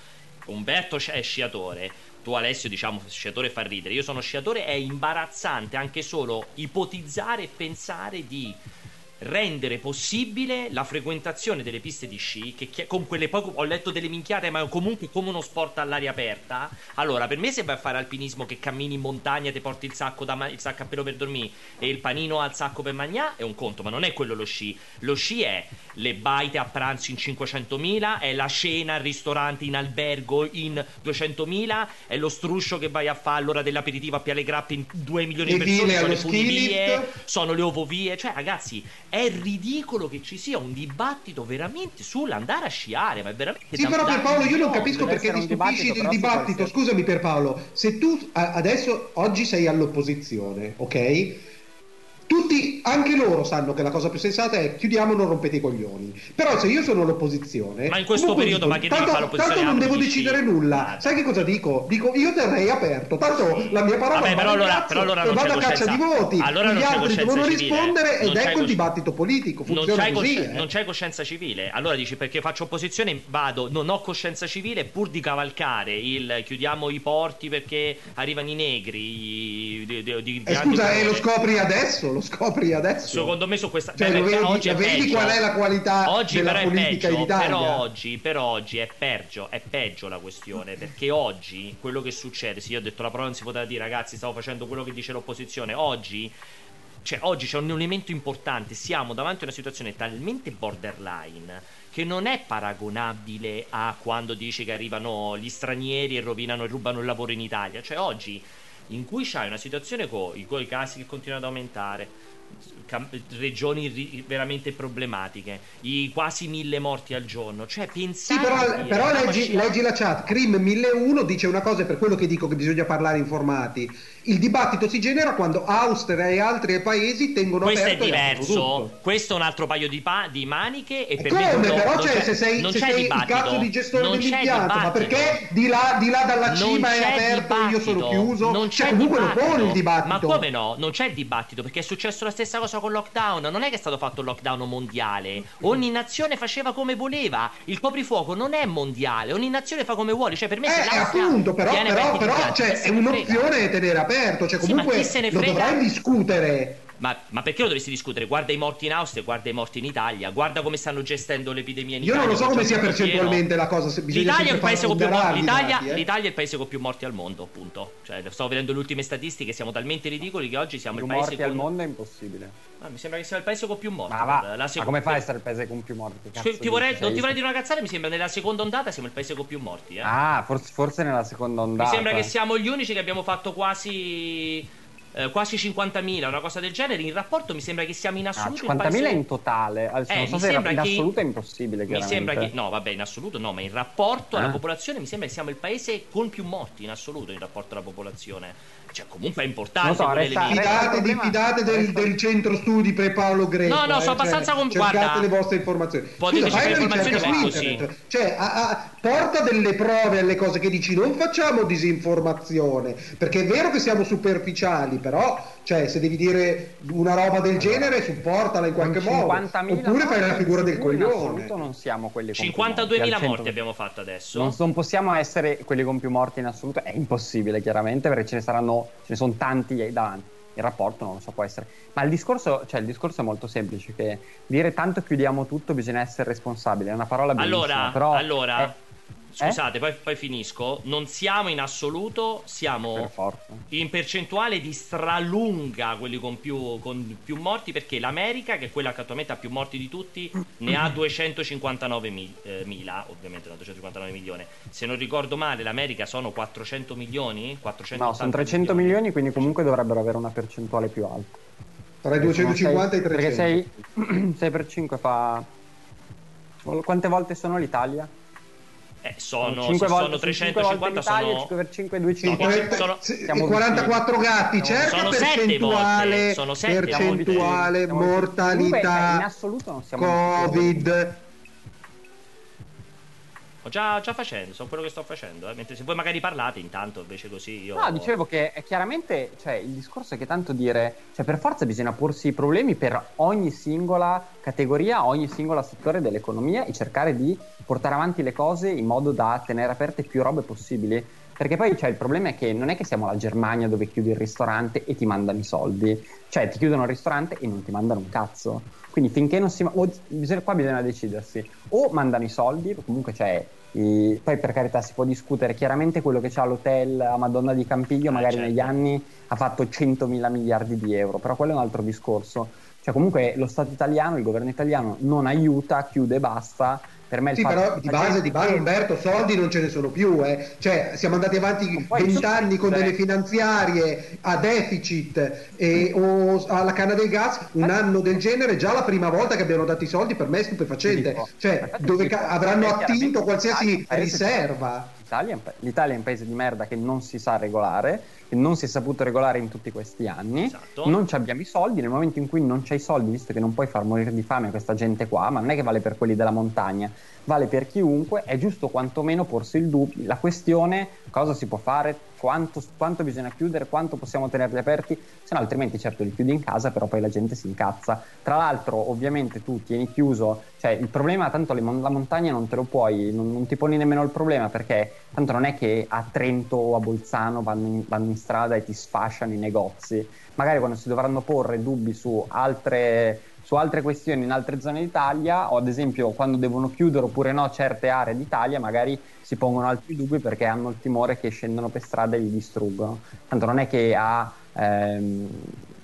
Umberto è sciatore tu Alessio diciamo sciatore fa ridere, io sono sciatore, è imbarazzante anche solo ipotizzare e pensare di rendere possibile la frequentazione delle piste di sci, che con quelle poi ho letto delle minchiate, ma comunque come uno sport all'aria aperta. Allora, per me se vai a fare alpinismo che cammini in montagna, ti porti il sacco, da, il sacco a pelo per dormire e il panino al sacco per mangiare, è un conto, ma non è quello lo sci. Lo sci è le baite a pranzo in 500.000, è la cena al ristorante in albergo in 200.000, è lo struscio che vai a fare all'ora dell'aperitivo a Piale Grappe in 2 milioni di persone, sono le funivie, sono le ovovie, cioè ragazzi è ridicolo che ci sia un dibattito veramente sull'andare a sciare, ma è veramente Sì, però Pierpaolo, io non capisco perché ti stupisci del dibattito. Scusami Pierpaolo, se tu adesso oggi sei all'opposizione, ok? Tutti, anche loro sanno che la cosa più sensata è chiudiamo, non rompete i coglioni. Però se io sono l'opposizione, ma in questo periodo, ma che tanto, devi fare Tanto non devo decidere nulla. Sai che cosa dico? Dico io terrei aperto. Tanto la mia parola Vabbè, però allora, cazzo, però allora non vado a caccia di voti. Allora gli altri devono civile. rispondere ed ecco il dibattito politico. Funziona non così. Eh. Non c'è coscienza civile. Allora dici perché faccio opposizione, vado, non ho coscienza civile pur di cavalcare il chiudiamo i porti perché arrivano i negri. Di, di, di, eh, scusa, e lo scopri adesso? Lo scopri adesso? Secondo me su questa cioè, beh, vedi, oggi vedi qual è la qualità oggi della però politica peggio, in Italia. Però oggi, però oggi è peggio, è peggio la questione, perché oggi quello che succede, sì, io ho detto la parola non si poteva dire, ragazzi, stavo facendo quello che dice l'opposizione, oggi cioè oggi c'è un elemento importante, siamo davanti a una situazione talmente borderline che non è paragonabile a quando dici che arrivano gli stranieri e rovinano e rubano il lavoro in Italia, cioè oggi in cui c'hai una situazione con i casi che continuano ad aumentare, regioni veramente problematiche, i quasi mille morti al giorno. Cioè, pensare. Sì, però, però leggi, leggi, la chat. Crim 1001 dice una cosa, per quello che dico che bisogna parlare informati. Il dibattito si genera quando Austria e altri paesi tengono questo aperto Questo è diverso. Questo è un altro paio di, pa- di maniche. E, e per come? Me però c'è, se sei, se sei il cazzo di gestore non dell'impianto, ma perché di là, di là dalla cima è aperto e io sono chiuso? Non cioè, c'è cioè, comunque lo pone il dibattito. Ma come no? Non c'è il dibattito perché è successo la stessa cosa con il lockdown. Non è che è stato fatto il lockdown mondiale. Ogni nazione faceva come voleva. Il coprifuoco non è mondiale. Ogni nazione fa come vuole. Cioè, per me eh, se appunto, però, però, però cioè, è un'opzione tenere aperto. Cioè, comunque sì, lo dovrai discutere Ma, ma, perché lo dovresti discutere? Guarda i morti in Austria, guarda i morti in Italia, guarda come stanno gestendo l'epidemia in Io Italia. Io non lo so come sia percentualmente la cosa. L'Italia è, il paese con più morti, l'Italia, dati, eh? l'Italia è il paese con più morti al mondo, appunto. Cioè, sto vedendo le ultime statistiche, siamo talmente ridicoli che oggi siamo più il paese morti con... al mondo è impossibile. Ah, mi sembra che sia il paese con più morti. Ma, va, la seconda... ma come fai a essere il paese con più morti? Ti vorrei, non ti vorrei dire una cazzata, mi sembra nella seconda ondata siamo il paese con più morti. Eh? Ah, forse, forse nella seconda ondata. Mi sembra che siamo gli unici che abbiamo fatto quasi eh, quasi 50.000, una cosa del genere. In rapporto mi sembra che siamo in assoluto. Ah, 50.000 paese... in totale. Adesso eh, non so se in assoluto è impossibile. Mi sembra che. No, vabbè, in assoluto no, ma in rapporto eh? alla popolazione mi sembra che siamo il paese con più morti in assoluto in rapporto alla popolazione. Cioè, comunque è importante. So, resta, fidate, fidate del, del, centro studi per Paolo Greco. No, no, sono eh, abbastanza cioè, con Cercate le vostre informazioni. Potete Scusa, fai informazioni su così. Cioè, a, a, porta delle prove alle cose che dici, non facciamo disinformazione. Perché è vero che siamo superficiali, però cioè, se devi dire una roba del genere, supportala in qualche modo. Oppure fai la figura del coglione. non siamo quelli con 52.000 morti abbiamo fatto adesso. Non, non, possiamo essere quelli con più morti in assoluto, è impossibile, chiaramente, perché ce ne saranno, ce ne sono tanti davanti. Il rapporto non lo so, può essere. Ma il discorso, cioè, il discorso è molto semplice: che dire tanto chiudiamo tutto bisogna essere responsabili. È una parola bellissima. Allora, però allora è Scusate, eh? poi, poi, finisco. Non siamo in assoluto, siamo per in percentuale di stralunga quelli con più, con più, morti perché l'America, che è quella che attualmente ha più morti di tutti, ne ha 259 mil, eh, mila, ovviamente no, 259 milioni. Se non ricordo male, l'America sono 400 milioni? 400 no, sono 300 milioni. milioni, quindi comunque dovrebbero avere una percentuale più alta. Tra i 250 e i 300. Perché 6, 6 per 5 fa... Quante volte sono l'Italia? Eh, sono, 5 volte, sono 350 Italia, sono 5 per 5 200 no, sono, sono 44 gatti cerca sono percentuale sono percentuale mortalità in assoluto non siamo covid Ho già, già facendo, so quello che sto facendo. Eh. Mentre se voi magari parlate intanto, invece così io. No, dicevo che è chiaramente, cioè, il discorso è che tanto dire, cioè, per forza bisogna porsi i problemi per ogni singola categoria, ogni singola settore dell'economia e cercare di portare avanti le cose in modo da tenere aperte più robe possibili. Perché poi cioè, il problema è che non è che siamo la Germania dove chiudi il ristorante e ti mandano i soldi, cioè ti chiudono il ristorante e non ti mandano un cazzo. Quindi finché non si... O, bisogna, qua bisogna decidersi. O mandano i soldi, comunque c'è... I, poi per carità si può discutere, chiaramente quello che c'ha l'hotel a Madonna di Campiglio ah, magari certo. negli anni ha fatto 100 mila miliardi di euro, però quello è un altro discorso. Cioè comunque lo Stato italiano, il governo italiano non aiuta, chiude e basta per me il sì, però di base, di base, Umberto, soldi non ce ne sono più, eh. cioè siamo andati avanti vent'anni con delle finanziarie a deficit e, o alla canna del gas, un anno del genere, già la prima volta che abbiano dato i soldi per me è stupefacente, cioè dove ca- avranno attinto qualsiasi riserva. L'Italia è un paese di merda che non si sa regolare che non si è saputo regolare in tutti questi anni. Esatto. Non abbiamo i soldi, nel momento in cui non c'hai i soldi, visto che non puoi far morire di fame questa gente qua, ma non è che vale per quelli della montagna, vale per chiunque, è giusto quantomeno porsi il dubbio, la questione cosa si può fare, quanto, quanto, bisogna chiudere, quanto possiamo tenerli aperti, se no altrimenti certo li chiudi in casa, però poi la gente si incazza. Tra l'altro ovviamente tu tieni chiuso, cioè il problema tanto la montagna non te lo puoi, non, non, ti poni nemmeno il problema perché tanto non è che a Trento o a Bolzano vanno in, vanno in strada e ti sfasciano i negozi, magari quando si dovranno porre dubbi su altre su altre questioni in altre zone d'Italia o ad esempio quando devono chiudere oppure no certe aree d'Italia magari si pongono altri dubbi perché hanno il timore che scendono per strada e li distruggono. Tanto non è che ha... Ehm,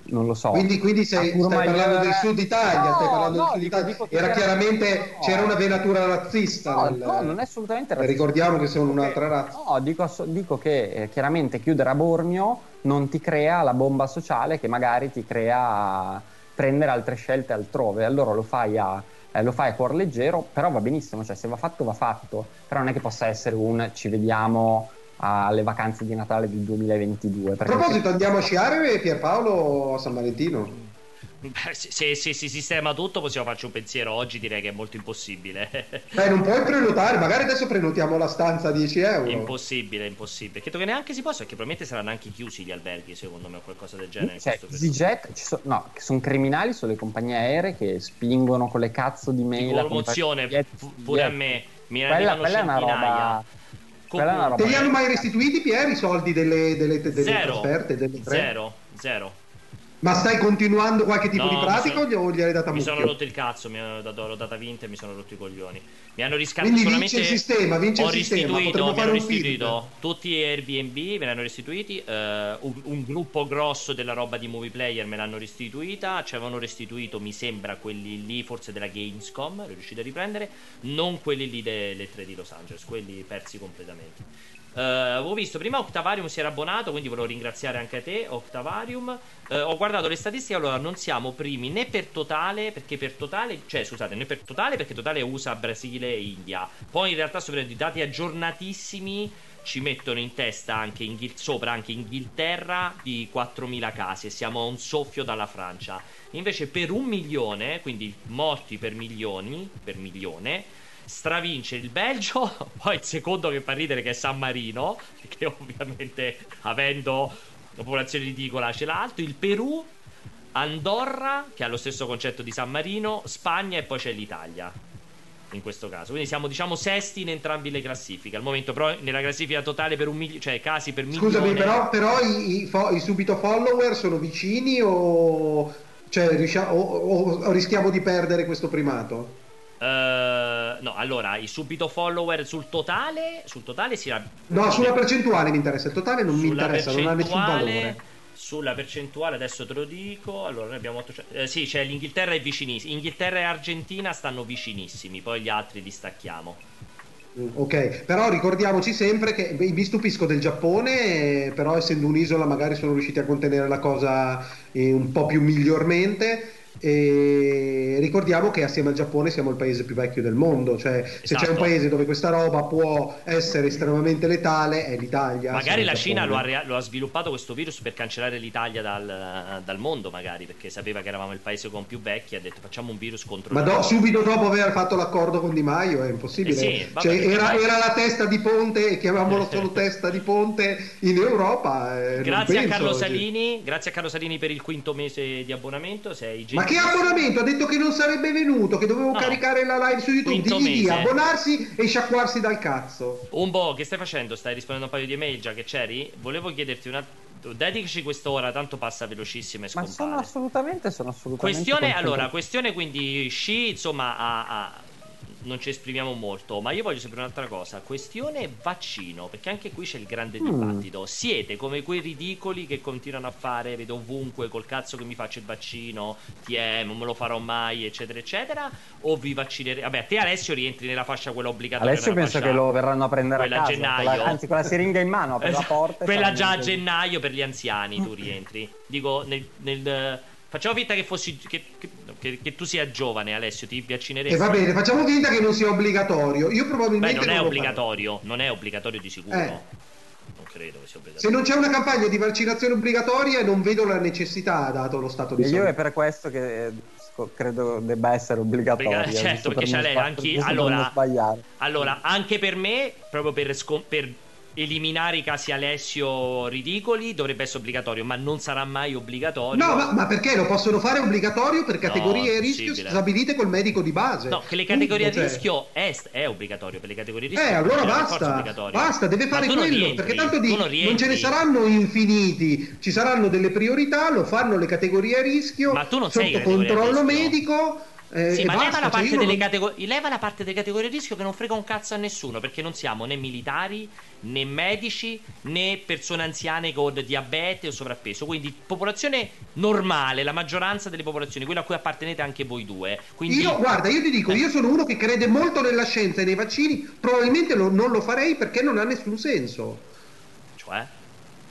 non lo so. Quindi, quindi sei, stai parlando del sud Italia, no, stai parlando no, del sud dico, Italia. Dico Era chiaramente no. c'era una venatura razzista. No, nel... no, non è assolutamente razzista. Ricordiamo che sono un'altra razza. No, dico, dico che eh, chiaramente chiudere a Bormio non ti crea la bomba sociale che magari ti crea prendere altre scelte altrove. Allora lo fai a eh, lo fai a cuor leggero, però va benissimo, cioè se va fatto va fatto, però non è che possa essere un ci vediamo alle vacanze di Natale del 2022. A proposito, andiamo a sciare Pierpaolo a San Valentino? Se, se, se, si sistema tutto possiamo farci un pensiero. Oggi direi che è molto impossibile. Beh non puoi prenotare magari adesso prenotiamo la stanza a 10 euro. Impossibile impossibile. Credo che neanche si possa perché probabilmente saranno anche chiusi gli alberghi secondo me o qualcosa del genere cioè EasyJet so, no sono criminali sono le compagnie aeree che spingono con le cazzo di mail la promozione pure a me. mi quella, quella è una roba te li hanno mai restituiti Pier i soldi delle, delle, delle zero, trasferte? Delle zero, zero Ma stai continuando qualche tipo no, di pratica sono, o gli hai data Mi mucchio? sono rotto il cazzo, mi hanno dato, l'ho data vinta e mi sono rotto i coglioni. Mi hanno riscatto Quindi solamente... vince il sistema, vince ho il sistema. Restituito, mi hanno restituito tutti gli Airbnb, me li hanno restituiti. Uh, un, un, gruppo grosso della roba di movie player me l'hanno restituita. Ci avevano restituito, mi sembra, quelli lì, forse della Gamescom, li riuscito a riprendere. Non quelli lì delle 3 di Los Angeles, quelli persi completamente. Uh, avevo visto prima Octavarium si era abbonato, quindi volevo ringraziare anche te, Octavarium. Uh, ho guardato le statistiche, allora non siamo primi né per totale, perché per totale, cioè scusate, né per totale perché totale USA, Brasile e India. Poi in realtà sono i dati aggiornatissimi ci mettono in testa anche Inghil- sopra anche Inghilterra di 4.000 casi e siamo a un soffio dalla Francia. Invece per un milione, quindi morti per milioni, per milione, stravince il Belgio, poi il secondo che fa ridere che è San Marino, che ovviamente avendo una popolazione ridicola ce l'ha alto, il Perù, Andorra, che ha lo stesso concetto di San Marino, Spagna e poi c'è l'Italia. In questo caso, quindi siamo diciamo sesti in entrambe le classifiche. Al momento, però, nella classifica totale per un milione, cioè casi per milione. Scusami, però, però i, i, fo- i subito follower sono vicini o, cioè, riusciamo, o, o rischiamo di perdere questo primato? Uh, no, allora i subito follower sul totale, sul totale si era... No, sulla percentuale mi interessa, il totale non mi interessa, non ha nessun valore. Sulla percentuale adesso te lo dico. Allora, noi abbiamo 800... eh, sì, cioè l'Inghilterra è vicinissima. Inghilterra e Argentina stanno vicinissimi, poi gli altri li stacchiamo. Mm, ok, però ricordiamoci sempre che mi stupisco del Giappone, però essendo un'isola magari sono riusciti a contenere la cosa eh, un po' più migliormente e ricordiamo che assieme al Giappone siamo il paese più vecchio del mondo, cioè esatto. se c'è un esatto. paese dove questa roba può essere estremamente letale è l'Italia. Magari la Cina lo ha, lo ha, sviluppato questo virus per cancellare l'Italia dal, dal, mondo, magari perché sapeva che eravamo il paese con più vecchi, ha detto facciamo un virus contro Ma do, subito dopo aver fatto l'accordo con Di Maio è impossibile. Eh sì, cioè, era, era, la testa di ponte, chiamiamolo solo testa di ponte in Europa. Eh, grazie a Carlo Salini, grazie a Carlo Salini per il quinto mese di abbonamento. Sei Ma che abbonamento? Ha detto che non sarebbe venuto, che dovevo no. caricare la live su YouTube. Digli di abbonarsi e sciacquarsi dal cazzo. Un po', che stai facendo? Stai rispondendo a un paio di email già che c'eri? Volevo chiederti una dedicaci quest'ora, tanto passa velocissima e scompare. Ma sono assolutamente, sono assolutamente Questione, allora, questione quindi sci, insomma, a, a non ci esprimiamo molto, ma io voglio sapere un'altra cosa. Questione vaccino, perché anche qui c'è il grande mm. dibattito. Siete come quei ridicoli che continuano a fare, vedo ovunque, col cazzo che mi faccio il vaccino, TM, non me lo farò mai, eccetera, eccetera, o vi vaccinerete? Vabbè, a te Alessio rientri nella fascia quella obbligatoria. Alessio penso che lo verranno a prendere a casa, gennaio. Con la, anzi con la siringa in mano, per la porta. quella già a gennaio per gli anziani, tu rientri. Dico, nel, nel Facciamo finta che, fossi, che, che, che, tu sia giovane, Alessio. Ti vaccineresti. E eh, va bene, facciamo finta che non sia obbligatorio. Io probabilmente. Beh, non, non è obbligatorio, non è obbligatorio di sicuro. Eh. Non credo che sia obbligatorio. Se non c'è una campagna di vaccinazione obbligatoria, non vedo la necessità, dato lo stato di salute. Io è per questo che eh, credo debba essere obbligatoria. Obbliga- certo, perché c'è lei. Anche, allora, allora, anche per me, proprio per, scom- per eliminare i casi Alessio ridicoli dovrebbe essere obbligatorio, ma non sarà mai obbligatorio. No, ma, ma perché lo possono fare obbligatorio per categorie no, a rischio stabilite col medico di base? No, che le categorie a cioè. rischio è, è, obbligatorio per le categorie a rischio. Eh, allora basta. Basta, deve fare quello, rientri, perché tanto di, non, non, ce ne saranno infiniti, ci saranno delle priorità, lo fanno le categorie a rischio ma tu non sotto controllo medico eh, sì, ma basta, leva, la cioè parte non... catego- leva la parte delle categorie di rischio che non frega un cazzo a nessuno perché non siamo né militari né medici né persone anziane con diabete o sovrappeso. Quindi popolazione normale, la maggioranza delle popolazioni, quella a cui appartenete anche voi due. Quindi... Io, guarda, io ti dico, io sono uno che crede molto nella scienza e nei vaccini, probabilmente lo, non lo farei perché non ha nessun senso. Cioè?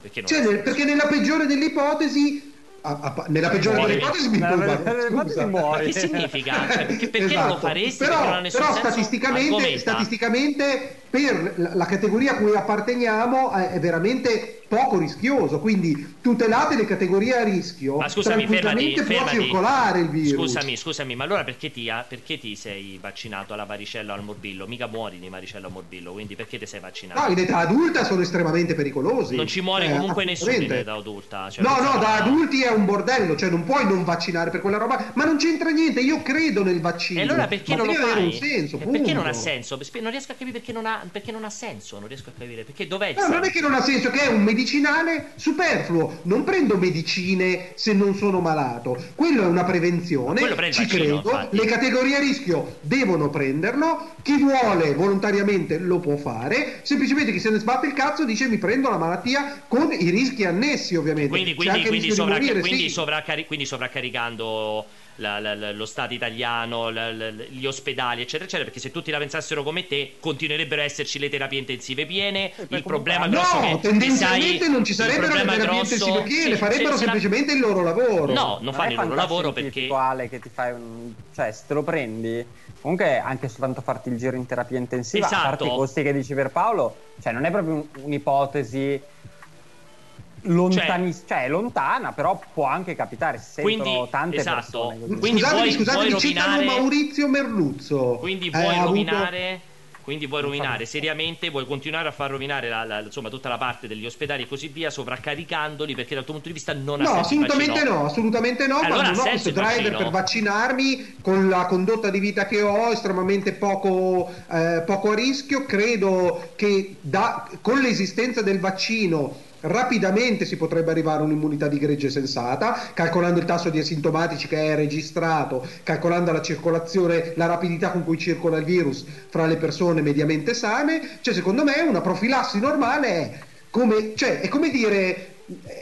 Perché, cioè, nel, perché nella peggiore delle ipotesi a, a, nella peggiore delle ipotesi mi muore. Che significa? Cioè, perché, perché esatto. non lo esatto. faresti? Però, però statisticamente, statisticamente per la categoria a cui apparteniamo è veramente poco rischioso, quindi tutelate le categorie a rischio, ma scusami, fermati, può fermati. circolare il virus. Scusami, scusami, ma allora perché ti, perché ti sei vaccinato alla varicella o al morbillo? Mica muori di varicella o morbillo, quindi perché ti sei vaccinato? No, in età adulta sono estremamente pericolosi. Non ci muore eh, comunque nessuno in età adulta. Cioè no, no, da adulti è un bordello, cioè non puoi non vaccinare per quella roba, ma non c'entra niente, io credo nel vaccino. E allora perché non lo fai? Un senso, perché non ha senso? Non riesco a capire perché non ha, perché non ha senso, non riesco a capire perché dov'è il No, non è che non ha senso, che è un medicamento medicinale superfluo. Non prendo medicine se non sono malato. Quello è una prevenzione. Ci vaccino, credo. Infatti. Le categorie a rischio devono prenderlo. Chi vuole volontariamente lo può fare. Semplicemente chi se ne sbatte il cazzo dice mi prendo la malattia con i rischi annessi, ovviamente. Quindi, quindi, quindi, sovracca- morire, quindi, sì. sovraccari- quindi sovraccaricando la, la, la, lo Stato italiano, gli ospedali, eccetera, eccetera, perché se tutti la pensassero come te, continuerebbero a esserci le terapie intensive piene. il problema no, grosso no, tendenzialmente sai, non ci sarebbero le terapie grosso, intensive piene, sì, farebbero semplicemente la... il loro lavoro. No, non fanno il loro lavoro perché che ti fai un... cioè se te lo prendi comunque anche soltanto farti il giro in terapia intensiva, esatto. a parte i costi che dici per Paolo, cioè non è proprio un'ipotesi lontanis- cioè, cioè, lontana, però può anche capitare. Quindi, tante esatto. persone. Quindi scusate, vuoi, scusate, vuoi rovinare... Maurizio Merluzzo. Quindi vuoi eh, rovinare. Avuto... Quindi vuoi rovinare seriamente, vuoi continuare a far rovinare la, la, insomma, tutta la parte degli ospedali e così via, sovraccaricandoli perché dal tuo punto di vista non no, ha senso. Assolutamente no, assolutamente no. Allora, non ho questo driver per vaccinarmi con la condotta di vita che ho, estremamente poco, eh, poco a rischio. Credo che da, con l'esistenza del vaccino rapidamente si potrebbe arrivare a un'immunità di gregge sensata, calcolando il tasso di asintomatici che è registrato, calcolando la circolazione, la rapidità con cui circola il virus fra le persone mediamente sane, cioè secondo me una profilassi normale è come, cioè, è come dire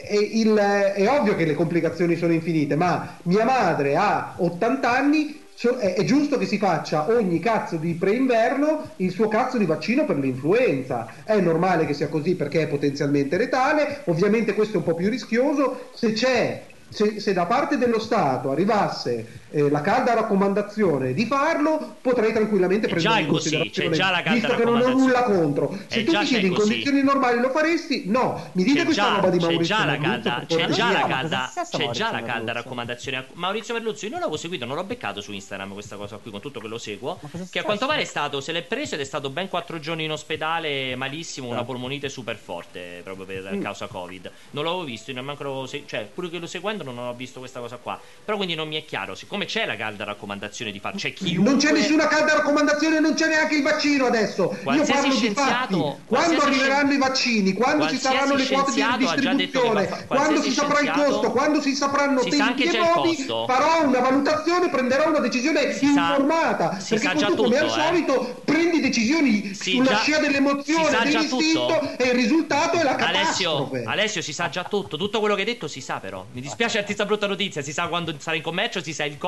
è, il, è, ovvio che le complicazioni sono infinite, ma mia madre ha 80 anni, è, giusto che si faccia ogni cazzo di preinverno il suo cazzo di vaccino per l'influenza. È normale che sia così perché è potenzialmente letale, ovviamente questo è un po' più rischioso. Se c'è se, se, da parte dello Stato arrivasse eh, la calda raccomandazione di farlo, potrei tranquillamente prendere in considerazione, c'è già la calda visto che non ho nulla contro. Se tu mi chiedi in condizioni normali lo faresti? No, mi dite c'è questa già, roba di Maurizio c'è già la calda, c'è già la calda, c'è già la calda raccomandazione. Maurizio Merluzzo, io non l'avevo seguito, non l'ho beccato su Instagram questa cosa qui, con tutto che lo seguo, che a quanto pare è stato, se l'è preso ed è stato ben quattro giorni in ospedale, malissimo, una polmonite super forte, proprio per mm. causa Covid. Non l'avevo visto, non manco, cioè, pure che lo seguendo non ho visto questa cosa qua. Però quindi non mi è chiaro, siccome c'è la calda raccomandazione di fare, c'è chiunque... Non c'è nessuna calda raccomandazione, non c'è neanche il vaccino adesso. Io parlo di fatti. Quando arriveranno i vaccini, quando ci saranno le quote di distribuzione, fa... quando si saprà il costo, quando si sapranno si tempi e modi, farò una valutazione, prenderò una decisione si informata. Sa, perché sa tutto, come al eh. solito prendi decisioni si sulla già, scia dell'emozione, dell'istinto e il risultato è la catastrofe. Alessio, Alessio si sa già tutto, tutto quello che hai detto si sa però. Mi dispiace darti questa brutta notizia, si sa quando sarà in commercio, si sa il costo,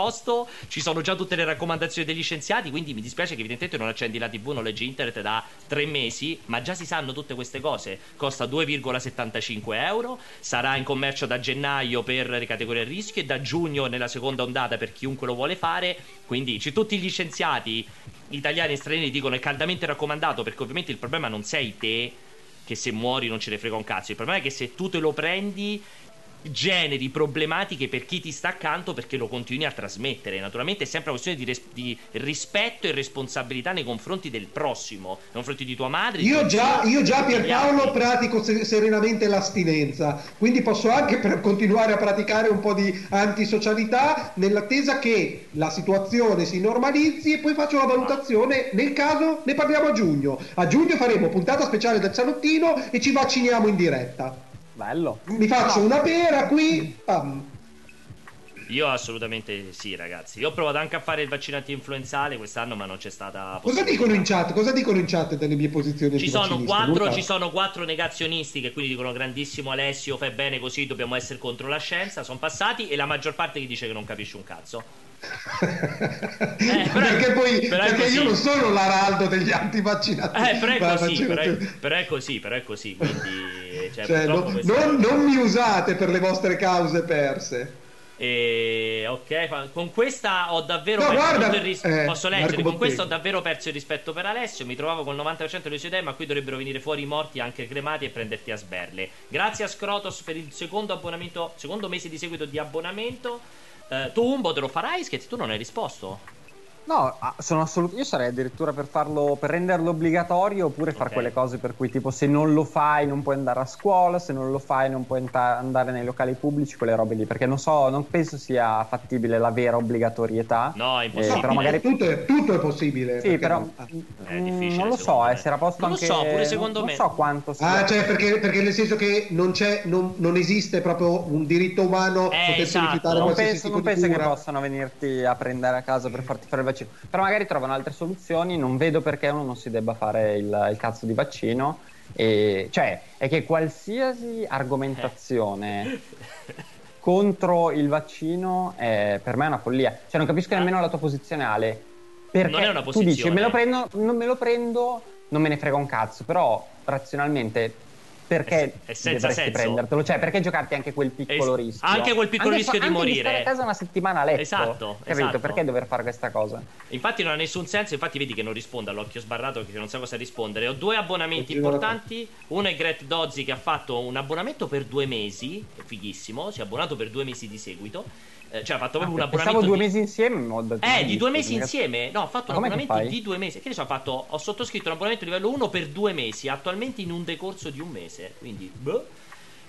ci sono già tutte le raccomandazioni degli scienziati, quindi mi dispiace che evidentemente non accendi la TV, non leggi internet da tre mesi, ma già si sanno tutte queste cose. Costa 2,75 euro, sarà in commercio da gennaio per le categorie a rischio e da giugno nella seconda ondata per chiunque lo vuole fare, quindi tutti gli scienziati italiani e stranieri dicono è caldamente raccomandato perché ovviamente il problema non sei te che se muori non ce ne frega un cazzo. Il problema è che se tu te lo prendi generi problematiche per chi ti sta accanto perché lo continui a trasmettere. Naturalmente è sempre una questione di, res- di rispetto e responsabilità nei confronti del prossimo, nei confronti di tua madre. Io già, io già Pierpaolo pratico se- serenamente l'astinenza, quindi posso anche per continuare a praticare un po' di antisocialità nell'attesa che la situazione si normalizzi e poi faccio la valutazione. Nel caso ne parliamo a giugno. A giugno faremo puntata speciale del salottino e ci vacciniamo in diretta. Bello. Mi faccio una pera qui. Um. Io assolutamente sì, ragazzi. Io ho provato anche a fare il vaccino anti-influenzale quest'anno, ma non c'è stata. Cosa dicono in chat? Cosa dicono in chat delle mie posizioni? Ci sono, quattro, ci sono quattro negazionisti che quindi dicono: Grandissimo Alessio, fai bene così, dobbiamo essere contro la scienza. Sono passati, e la maggior parte che dice che non capisce un cazzo. eh, perché poi perché io non sono l'araldo degli antivaccinati. Eh, però, è così, però, è, però è così, però è così. Quindi, cioè, cioè, no, non, non mi usate per le vostre cause perse. E, ok, con questa ho davvero no, perso guarda, il rispetto. Eh, Posso leggere? Con questa ho davvero perso il rispetto per Alessio. Mi trovavo col 90% delle sue idee, ma qui dovrebbero venire fuori i morti anche cremati e prenderti a sberle. Grazie a Scrotos per il secondo abbonamento, secondo mese di seguito di abbonamento. Uh, tu Umbo te lo farai, Sketch? Tu non hai risposto? No, ah, sono assolut- io sarei addirittura per farlo, per renderlo obbligatorio oppure fare okay. quelle cose per cui tipo se non lo fai non puoi andare a scuola, se non lo fai non puoi enta- andare nei locali pubblici, quelle robe lì, perché non so, non penso sia fattibile la vera obbligatorietà. No, è impossibile. Eh, però magari... tutto, è, tutto, è, possibile. Sì, però no? è difficile, non lo so, eh, si era posto non anche... lo so, pure secondo non, me. Non so quanto sia. Ah, cioè perché, perché nel senso che non, non, non, esiste proprio un diritto umano eh, poter esatto. rifiutare non penso, tipo non penso che possano venirti a prendere a casa per farti fare il vaccino. Però magari trovano altre soluzioni, non vedo perché uno non si debba fare il, il cazzo di vaccino. E, cioè, è che qualsiasi argomentazione contro il vaccino è, per me è una follia. Cioè, non capisco nemmeno la tua posizione, Ale. Perché non è una posizione. tu dici, me lo prendo, non me lo prendo, non me ne frega un cazzo, però razionalmente perché è, prendertelo? Cioè, perché giocarti anche quel piccolo es- rischio? Anche quel piccolo anche rischio fa- di morire. Di stare a casa una settimana a letto. Esatto, esatto. Perché dover fare questa cosa? Infatti non ha nessun senso, infatti vedi che non risponde all'occhio sbarrato perché non sa cosa rispondere. Ho due abbonamenti importanti. Uno è Gret Dozzi che ha fatto un abbonamento per due mesi, è fighissimo, si è abbonato per due mesi di seguito eh, cioè ha fatto proprio ah, un abbonamento. due di... mesi insieme. Eh, di due mesi insieme. No, ho fatto un abbonamento di due mesi. Che ne so, ho, fatto, ho sottoscritto un abbonamento livello 1 per due mesi, attualmente in un decorso di un mese. Quindi, boh.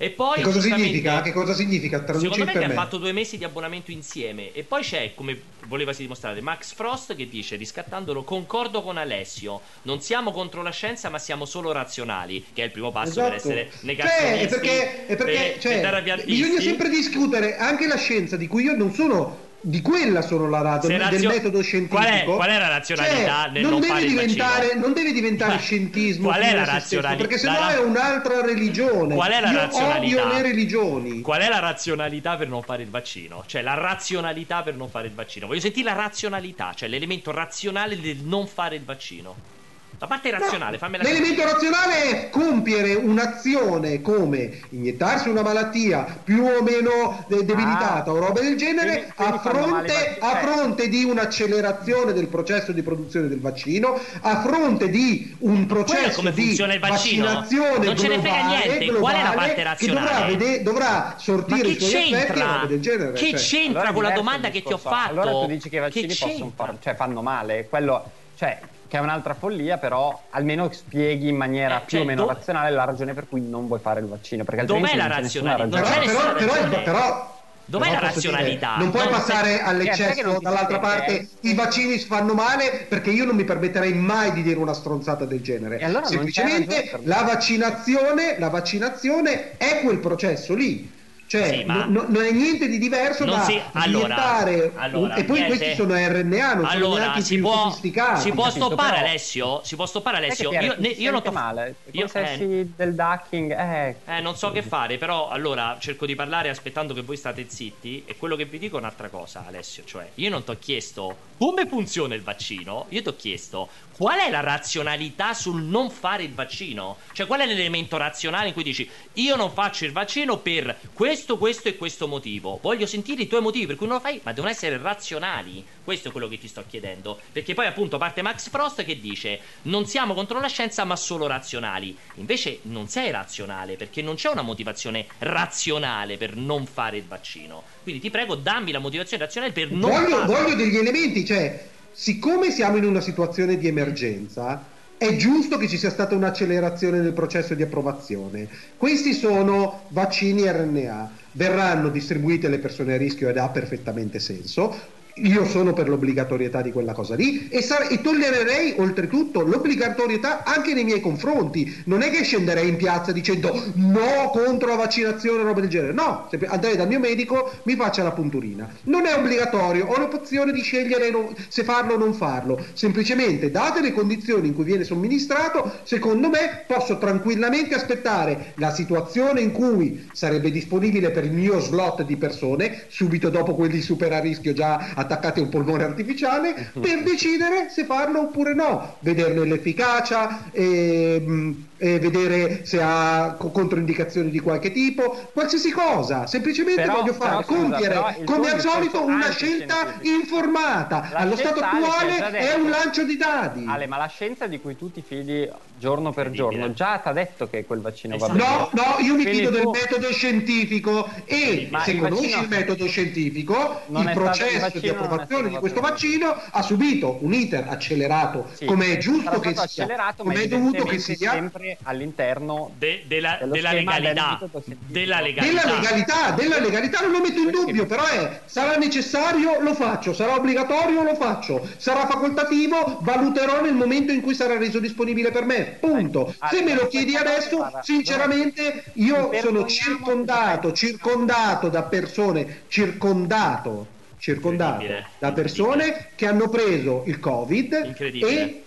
E poi, che cosa significa? Che cosa significa? Traduci secondo me che ha fatto due mesi di abbonamento insieme. E poi c'è, come volevasi dimostrare, Max Frost che dice, riscattandolo, concordo con Alessio, non siamo contro la scienza ma siamo solo razionali, che è il primo passo esatto. per essere negazionisti. Cioè, è perché, è perché per, cioè, per bisogna sempre discutere anche la scienza di cui io non sono di quella sono la razza razio... del metodo scientifico. Qual è, qual è la razionalità cioè, nel non, non deve diventare, non deve diventare scientismo. Qual è la razionalità? Perché sennò la... è un'altra religione. Qual è la Io razionalità? Odio le religioni. Qual è la razionalità per non fare il vaccino? Cioè la razionalità per non fare il vaccino. Voglio sentire la razionalità, cioè l'elemento razionale del non fare il vaccino. La parte razionale, no, fammela L'elemento razionale è compiere un'azione come iniettarsi una malattia più o meno debilitata ah, o roba del genere a, fronte, a fronte, di un'accelerazione del processo di produzione del vaccino, a fronte di un processo di vaccinazione non ce ne frega niente. Globale, Qual è la parte razionale? Che dovrà, vede, dovrà sortire i suoi c'entra? effetti roba del genere. Che cioè. c'entra allora con la domanda che ti ho fatto? Allora tu dici che i vaccini possono far, cioè, fanno male. Quello, cioè, che è un'altra follia, però almeno spieghi in maniera eh, più cioè, o meno do... razionale la ragione per cui non vuoi fare il vaccino. Perché Dov'è la razionalità? Però, però, però, però Dov'è la razionalità? Dire, non puoi non passare se... all'eccesso eh, dall'altra parte i vaccini fanno male perché io non mi permetterei mai di dire una stronzata del genere. Allora Semplicemente la vaccinazione, la vaccinazione è quel processo lì cioè, sì, ma... no, non è niente di diverso non da si... allora, allora, e poi niente. questi sono RNA, non allora, sono si può, sofisticati. Si può stoppare però... Alessio? Si può stoppare Alessio? Io, ne, io non to... male. Io, eh, del ducking, eh. eh, non so che fare, però allora cerco di parlare aspettando che voi state zitti e quello che vi dico è un'altra cosa, Alessio, cioè io non ti ho chiesto come funziona il vaccino, io ti ho chiesto qual è la razionalità sul non fare il vaccino? Cioè qual è l'elemento razionale in cui dici io non faccio il vaccino per questo, questo e questo motivo. Voglio sentire i tuoi motivi per cui non lo fai, ma devono essere razionali. Questo è quello che ti sto chiedendo. Perché poi appunto parte Max Frost che dice non siamo contro la scienza ma solo razionali. Invece non sei razionale perché non c'è una motivazione razionale per non fare il vaccino. Quindi ti prego dammi la motivazione razionale per non voglio, fare... Voglio degli elementi, cioè siccome siamo in una situazione di emergenza, è giusto che ci sia stata un'accelerazione nel processo di approvazione. Questi sono vaccini RNA, verranno distribuiti alle persone a rischio ed ha perfettamente senso io sono per l'obbligatorietà di quella cosa lì e, sar- e, tollererei oltretutto l'obbligatorietà anche nei miei confronti. Non è che scenderei in piazza dicendo no contro la vaccinazione o roba del genere. No, se andrei dal mio medico, mi faccia la punturina. Non è obbligatorio, ho l'opzione di scegliere non, se farlo o non farlo. Semplicemente, date le condizioni in cui viene somministrato, secondo me posso tranquillamente aspettare la situazione in cui sarebbe disponibile per il mio slot di persone, subito dopo quelli super a rischio già a attaccati a un polmone artificiale per decidere se farlo oppure no, vederne l'efficacia e, eh, vedere se ha controindicazioni di qualche tipo, qualsiasi cosa. Semplicemente però, voglio fare però, compiere, come al solito, una scelta informata. La Allo stato attuale è un lancio di dadi. Ale, ma la scienza di cui tu ti fidi giorno per giorno già ti ha detto che quel vaccino esatto. va bene. No, no, io mi Quindi fido tu... del metodo scientifico e ma se conosci vaccino... il metodo scientifico, il processo il di approvazione di questo vaccino ha subito un iter accelerato, sì, come è giusto che sia, come è dovuto che sia sempre all'interno De, della, della, legalità, della, legalità. della legalità. Della legalità, non lo metto in dubbio, però è sarà necessario, lo faccio, sarà obbligatorio, lo faccio, sarà facoltativo, valuterò nel momento in cui sarà reso disponibile per me. Punto. Se me lo chiedi adesso, sinceramente, io sono circondato, circondato da persone, circondato circondato da persone che hanno preso il covid e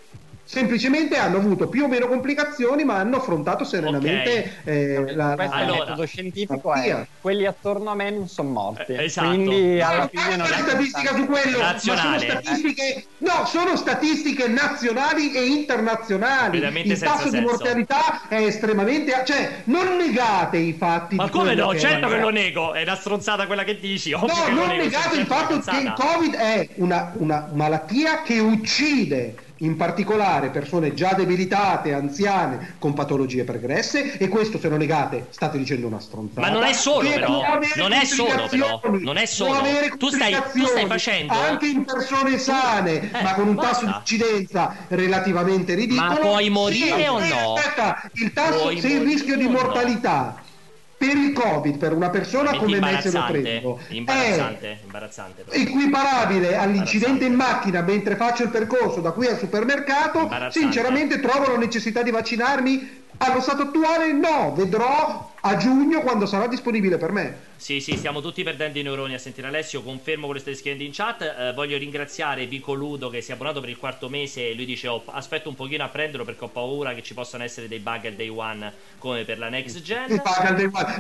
semplicemente hanno avuto più o meno complicazioni ma hanno affrontato serenamente okay. eh, la, allora, il metodo scientifico è quelli attorno a me non sono morti. Eh, esatto. quindi alla fine non è statistica su quello nazionale. ma sono statistiche no sono statistiche nazionali e internazionali. Il tasso senso. di mortalità è estremamente cioè non negate i fatti ma come no? certo che lo nego. È una stronzata quella che dici. No non negate il fatto che il covid è una, una malattia che uccide in particolare persone già debilitate, anziane, con patologie pregresse e questo se lo negate state dicendo una stronzata. Ma non è solo però, non è solo però, non è solo, tu stai, tu stai facendo... Anche in persone sane, eh, ma con un basta. tasso di incidenza relativamente ridicolo. Ma puoi morire sì, o no? Aspetta, il tasso, se il rischio di mortalità per il covid per una persona come me se lo prendo. imbarazzante, imbarazzante equiparabile all'incidente in macchina mentre faccio il percorso da qui al supermercato sinceramente trovo la necessità di vaccinarmi. Allo stato attuale no vedrò a giugno quando sarà disponibile per me. Sì, sì, stiamo tutti perdendo i neuroni a sentire Alessio, confermo quello che stai scrivendo in chat. Eh, voglio ringraziare Vico Ludo che si è abbonato per il quarto mese e lui dice oh, aspetto un pochino a prenderlo perché ho paura che ci possano essere dei bug al day one come per la next gen.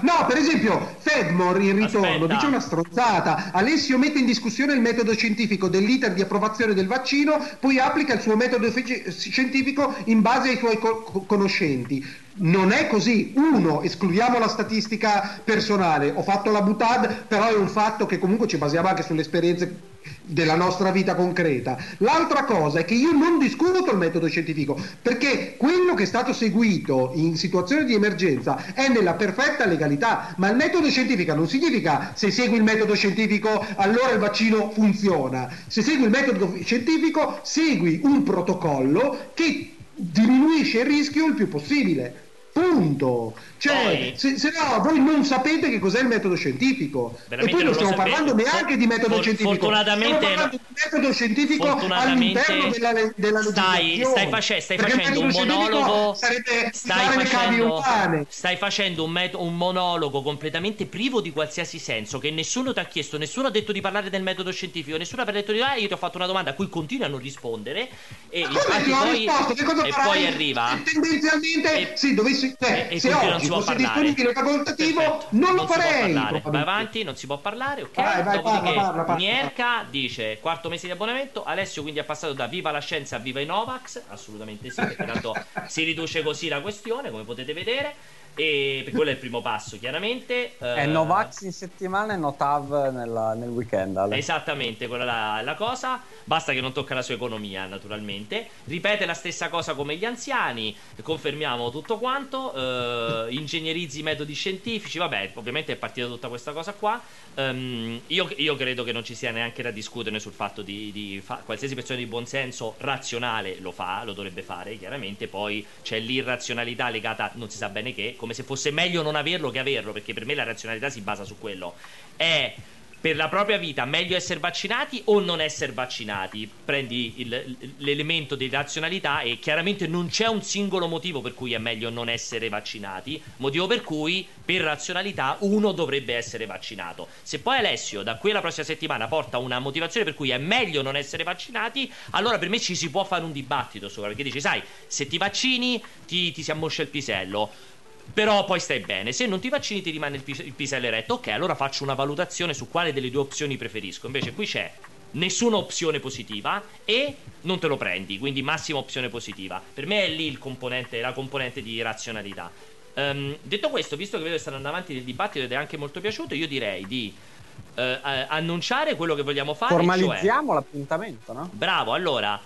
No, per esempio, Fedmore in ritorno Aspetta. dice una stronzata. Alessio mette in discussione il metodo scientifico dell'iter di approvazione del vaccino, poi applica il suo metodo scientifico in base ai suoi co- conoscenti non è così. Uno, escludiamo la statistica personale. Ho fatto la butad, però è un fatto che comunque ci basiamo anche sulle esperienze della nostra vita concreta. L'altra cosa è che io non discuto il metodo scientifico, perché quello che è stato seguito in situazioni di emergenza è nella perfetta legalità, ma il metodo scientifico non significa se segui il metodo scientifico allora il vaccino funziona. Se segui il metodo scientifico segui un protocollo che diminuisce il rischio il più possibile. Punto. Cioè, se, se, no, voi non sapete che cos'è il metodo scientifico. E poi non stiamo parlando neanche di metodo for, scientifico. Fortunatamente, stiamo di metodo scientifico all'interno della, della stai, stai, face, stai facendo un monologo. Stai facendo, stai facendo un, met- un, monologo completamente privo di qualsiasi senso. Che nessuno ti ha chiesto, nessuno ha detto di parlare del metodo scientifico, nessuno ha detto di ah, io ti ho fatto una domanda a cui continui a non rispondere. E infatti poi, e poi arriva. Tendenzialmente, e, sì, dovessi se, cioè, e, se oggi fosse disponibile facoltativo Perfetto. non, lo farei. vai avanti non si può parlare ok? Vai, vai, dopodiché parla, parla, Nierka dice quarto mese di abbonamento. Alessio quindi è passato da viva la scienza a viva i Novax. Assolutamente sì perché tanto si riduce così la questione come potete vedere e quello è il primo passo, chiaramente. È uh, Novax in settimana e Notav nella, nel weekend. Ale. Esattamente, quella è la cosa. Basta che non tocca la sua economia, naturalmente. Ripete la stessa cosa come gli anziani. Confermiamo tutto quanto. Uh, ingegnerizzi i metodi scientifici. Vabbè, ovviamente è partita tutta questa cosa qua. Um, io, io, credo che non ci sia neanche da discutere sul fatto di, di fa- qualsiasi persona di buon senso razionale lo fa, lo dovrebbe fare, chiaramente. Poi c'è l'irrazionalità legata a non si sa bene che come se fosse meglio non averlo che averlo, perché per me la razionalità si basa su quello. È per la propria vita meglio essere vaccinati o non essere vaccinati? Prendi il, l'elemento di razionalità e chiaramente non c'è un singolo motivo per cui è meglio non essere vaccinati, motivo per cui per razionalità uno dovrebbe essere vaccinato. Se poi Alessio da qui alla prossima settimana porta una motivazione per cui è meglio non essere vaccinati, allora per me ci si può fare un dibattito sopra, perché dici, sai, se ti vaccini ti, ti si ammoscia il pisello però poi stai bene. Se non ti vaccini ti rimane il, pis- il pisello eretto. Ok, allora faccio una valutazione su quale delle due opzioni preferisco. Invece qui c'è nessuna opzione positiva e non te lo prendi, quindi massima opzione positiva. Per me è lì il componente, la componente di razionalità. Um, detto questo, visto che vedo che stanno andando avanti nel dibattito ed è anche molto piaciuto, io direi di uh, annunciare quello che vogliamo fare. Formalizziamo cioè... l'appuntamento, no? Bravo, allora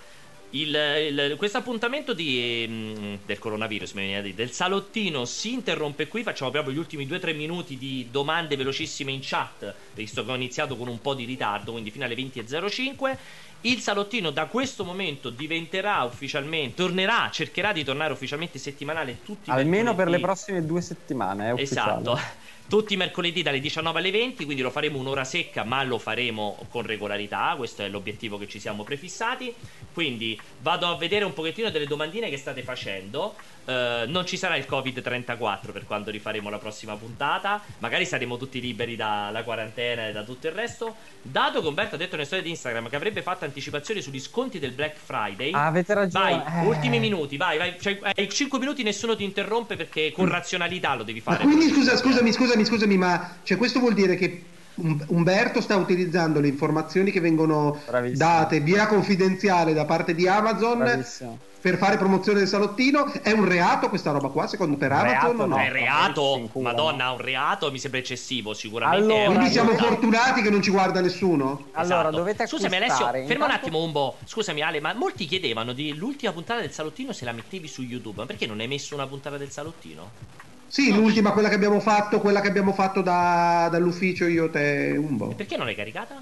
questo appuntamento mm, del coronavirus, del salottino si interrompe qui. Facciamo proprio gli ultimi 2-3 minuti di domande velocissime in chat, visto che ho iniziato con un po' di ritardo, quindi fino alle 20.05. Il salottino da questo momento diventerà ufficialmente, tornerà, cercherà di tornare ufficialmente settimanale tutti Almeno per le prossime due settimane, è Esatto tutti i mercoledì dalle 19 alle 20, quindi lo faremo un'ora secca, ma lo faremo con regolarità, questo è l'obiettivo che ci siamo prefissati. Quindi vado a vedere un pochettino delle domandine che state facendo. Uh, non ci sarà il Covid-34 per quando rifaremo la prossima puntata. Magari saremo tutti liberi dalla quarantena e da tutto il resto. Dato che Umberto ha detto nelle storie di Instagram che avrebbe fatto anticipazioni sugli sconti del Black Friday. Ah, avete ragione. Vai, eh. ultimi minuti, vai, vai. Cioè, hai 5 minuti, nessuno ti interrompe perché con razionalità lo devi fare. Ma quindi scusa, scusami, scusami, scusami, ma cioè, questo vuol dire che Umberto sta utilizzando le informazioni che vengono Bravissimo. date via confidenziale da parte di Amazon Bravissimo. per fare promozione del salottino. È un reato questa roba qua, secondo per Amazon? Reato, no, è reato, madonna, un reato mi sembra eccessivo, sicuramente. Allora, quindi siamo fortunati che non ci guarda nessuno. Allora, esatto. dovete Scusami Alessio, ferma intanto... un attimo un po'. Scusami Ale, ma molti chiedevano di l'ultima puntata del salottino se la mettevi su YouTube, ma perché non hai messo una puntata del salottino? Sì, no, l'ultima, quella che abbiamo fatto, quella che abbiamo fatto da, dall'ufficio io te Umbo. E perché non l'hai caricata?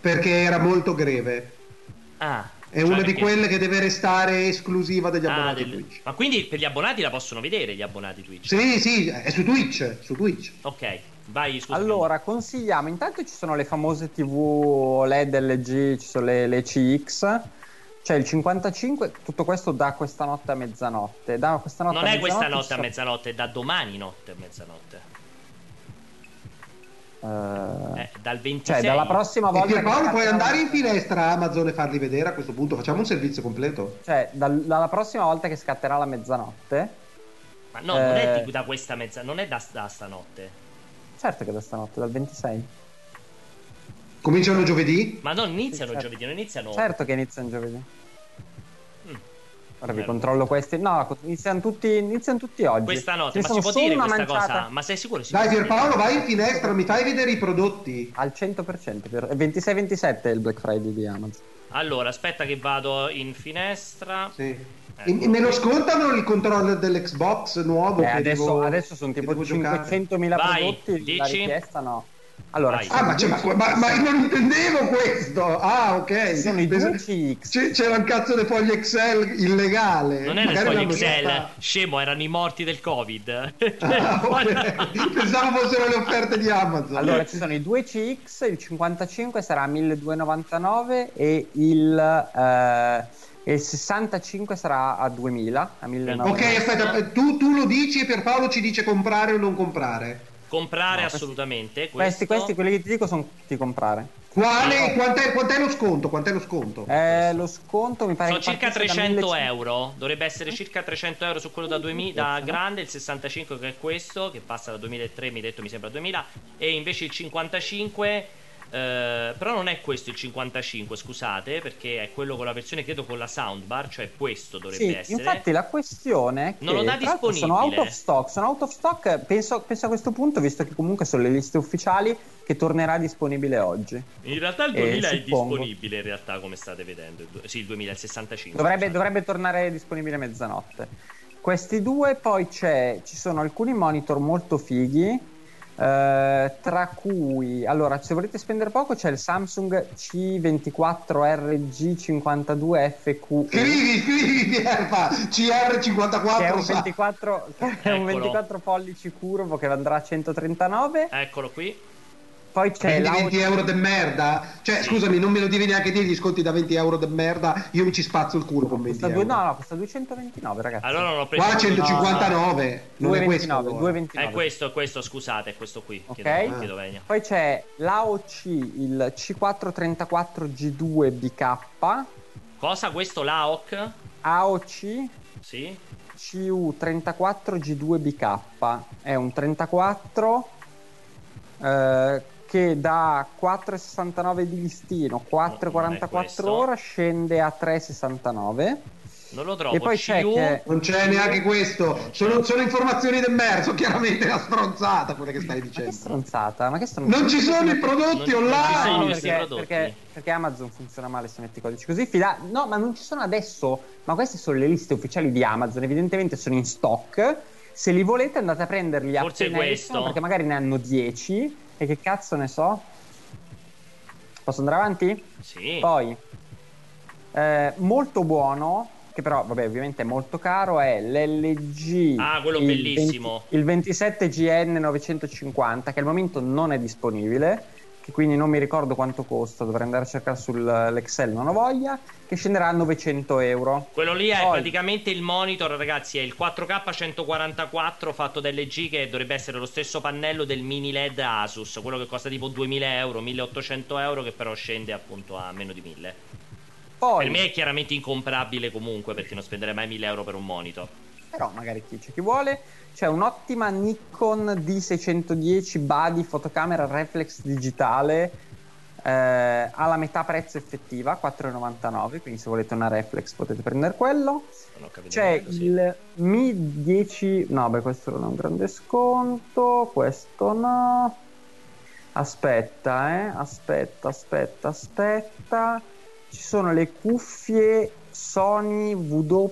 Perché era molto greve. Ah. È cioè una perché... di quelle che deve restare esclusiva degli ah, abbonati del... Twitch. Ma quindi per gli abbonati la possono vedere gli abbonati Twitch? Sì, sì, è su Twitch, su Twitch. Ok, vai, scusa. Allora, consigliamo, intanto ci sono le famose TV LED LG, ci sono le, le CX cioè il 55, tutto questo da questa notte a mezzanotte. Da questa notte non è questa notte a mezzanotte, è da domani notte a mezzanotte. Uh, eh, dal 26 cioè dalla prossima volta e Paolo puoi andare in finestra a Amazon e farli vedere a questo punto facciamo un servizio completo. Cioè dal, dalla prossima volta che scatterà la mezzanotte ma no eh... non è da questa mezzanotte non è da, da stanotte. Certo che è da stanotte dal 26 Cominciano giovedì? Ma non iniziano sì, certo. giovedì, non iniziano. Certo che iniziano giovedì. Mm. Ora vi controllo questi. No, iniziano tutti, iniziano tutti oggi. Questa notte, ma si può dire questa manciata... cosa? Ma sei sicuro? Si Dai, Pierpaolo, vai in finestra, mi fai vedere i prodotti. Al 100%. 26-27 è il Black Friday di Amazon. Allora, aspetta che vado in finestra. Sì. Ecco. E me lo scontano il controller dell'Xbox nuovo? Eh, adesso, devo, adesso, sono tipo 500.000 prodotti. Dici? La richiesta no. Allora, ah, ma, ma, ma, ma, non intendevo questo. Ah, ok. Sono i due CX. C'era un cazzo di fogli Excel illegale. Non erano i fogli Excel, città. scemo, erano i morti del Covid. Ah, okay. Pensavo fossero le offerte di Amazon. Allora, ci sono i due CX, il 55 sarà 1299 e il... Eh, e il 65 sarà a 2000 a 1900. ok aspetta tu, tu, lo dici e per Paolo ci dice comprare o non comprare Comprare no, assolutamente. Questi, questi, quelli che ti dico, sono tutti comprare. Quale? Quant'è, quant'è, lo sconto? Quant'è lo sconto? Eh, lo sconto mi pare Sono circa 300 euro. Dovrebbe essere circa 300 euro su quello da, 2000, da grande, il 65 che è questo, che passa da 2003, mi hai detto mi sembra 2000, e invece il 55 Uh, però non è questo il 55, scusate, perché è quello con la versione credo con la soundbar, cioè questo dovrebbe sì, essere. Infatti la questione è che non lo dà disponibile. Sono out of stock, sono out of stock, penso, penso, a questo punto, visto che comunque sono le liste ufficiali, che tornerà disponibile oggi. In realtà il 2000 è suppongo... disponibile, in realtà, come state vedendo. Sì, il 2000, il 65. Dovrebbe, dovrebbe tornare disponibile a mezzanotte. Questi due, poi c'è, ci sono alcuni monitor molto fighi Uh, tra cui allora se volete spendere poco c'è il Samsung C24RG52FQ scrivi scrivi Pierpa CR54 che è un 24, è un 24 pollici curvo che andrà a 139 eccolo qui poi c'è Prendi 20 euro di merda. Cioè, sì. scusami, non me lo devi neanche dire gli sconti da 20 euro di merda. Io mi ci spazzo il culo con 20 costa euro. Due, no, no, costa 229, ragazzi. Allora l'ho preso. Qua 159. No, non 229, è questo. 229. È questo, è questo, scusate, è questo qui. Ok. Chiedo, chiedo Poi c'è l'AOC, il C434G2BK. Cosa questo l'AOC? AOC. Sì. CU34G2BK. È un 34 eh, che da 4,69 di listino, 4,44 ora scende a 3,69. Non lo trovo. E poi c'è che... Non c'è neanche questo. Sono, sono informazioni d'emerso, chiaramente la stronzata quelle che stai dicendo. Ma che stronzata? Ma che stronzata? Non ci sono i prodotti non, online! Non perché, prodotti. Perché, perché, Amazon funziona male se metti i codici così. Fida... No, ma non ci sono adesso. Ma queste sono le liste ufficiali di Amazon. Evidentemente sono in stock. Se li volete andate a prenderli Forse appena questo. perché magari ne hanno 10 e che cazzo ne so? Posso andare avanti? Sì. Poi, eh, molto buono, che però, vabbè, ovviamente è molto caro, è l'LG. Ah, quello il bellissimo. 20, il 27GN 950, che al momento non è disponibile che quindi non mi ricordo quanto costa, dovrei andare a cercare sull'Excel, non ho voglia, che scenderà a 900 euro. Quello lì è Poi... praticamente il monitor, ragazzi, è il 4K 144 fatto da LG che dovrebbe essere lo stesso pannello del mini LED Asus, quello che costa tipo 2000 euro, 1800 euro, che però scende appunto a meno di 1000. Poi... Per me è chiaramente incomprabile comunque perché non spenderei mai 1000 euro per un monitor. Però magari chi c'è chi vuole. C'è un'ottima Nikon D610 Body fotocamera reflex digitale eh, alla metà prezzo effettiva, 4,99. Quindi se volete una reflex potete prendere quello. C'è niente, sì. il Mi 10. No, beh, questo non è un grande sconto. Questo no. Aspetta, eh. Aspetta, aspetta, aspetta. Ci sono le cuffie Sony WD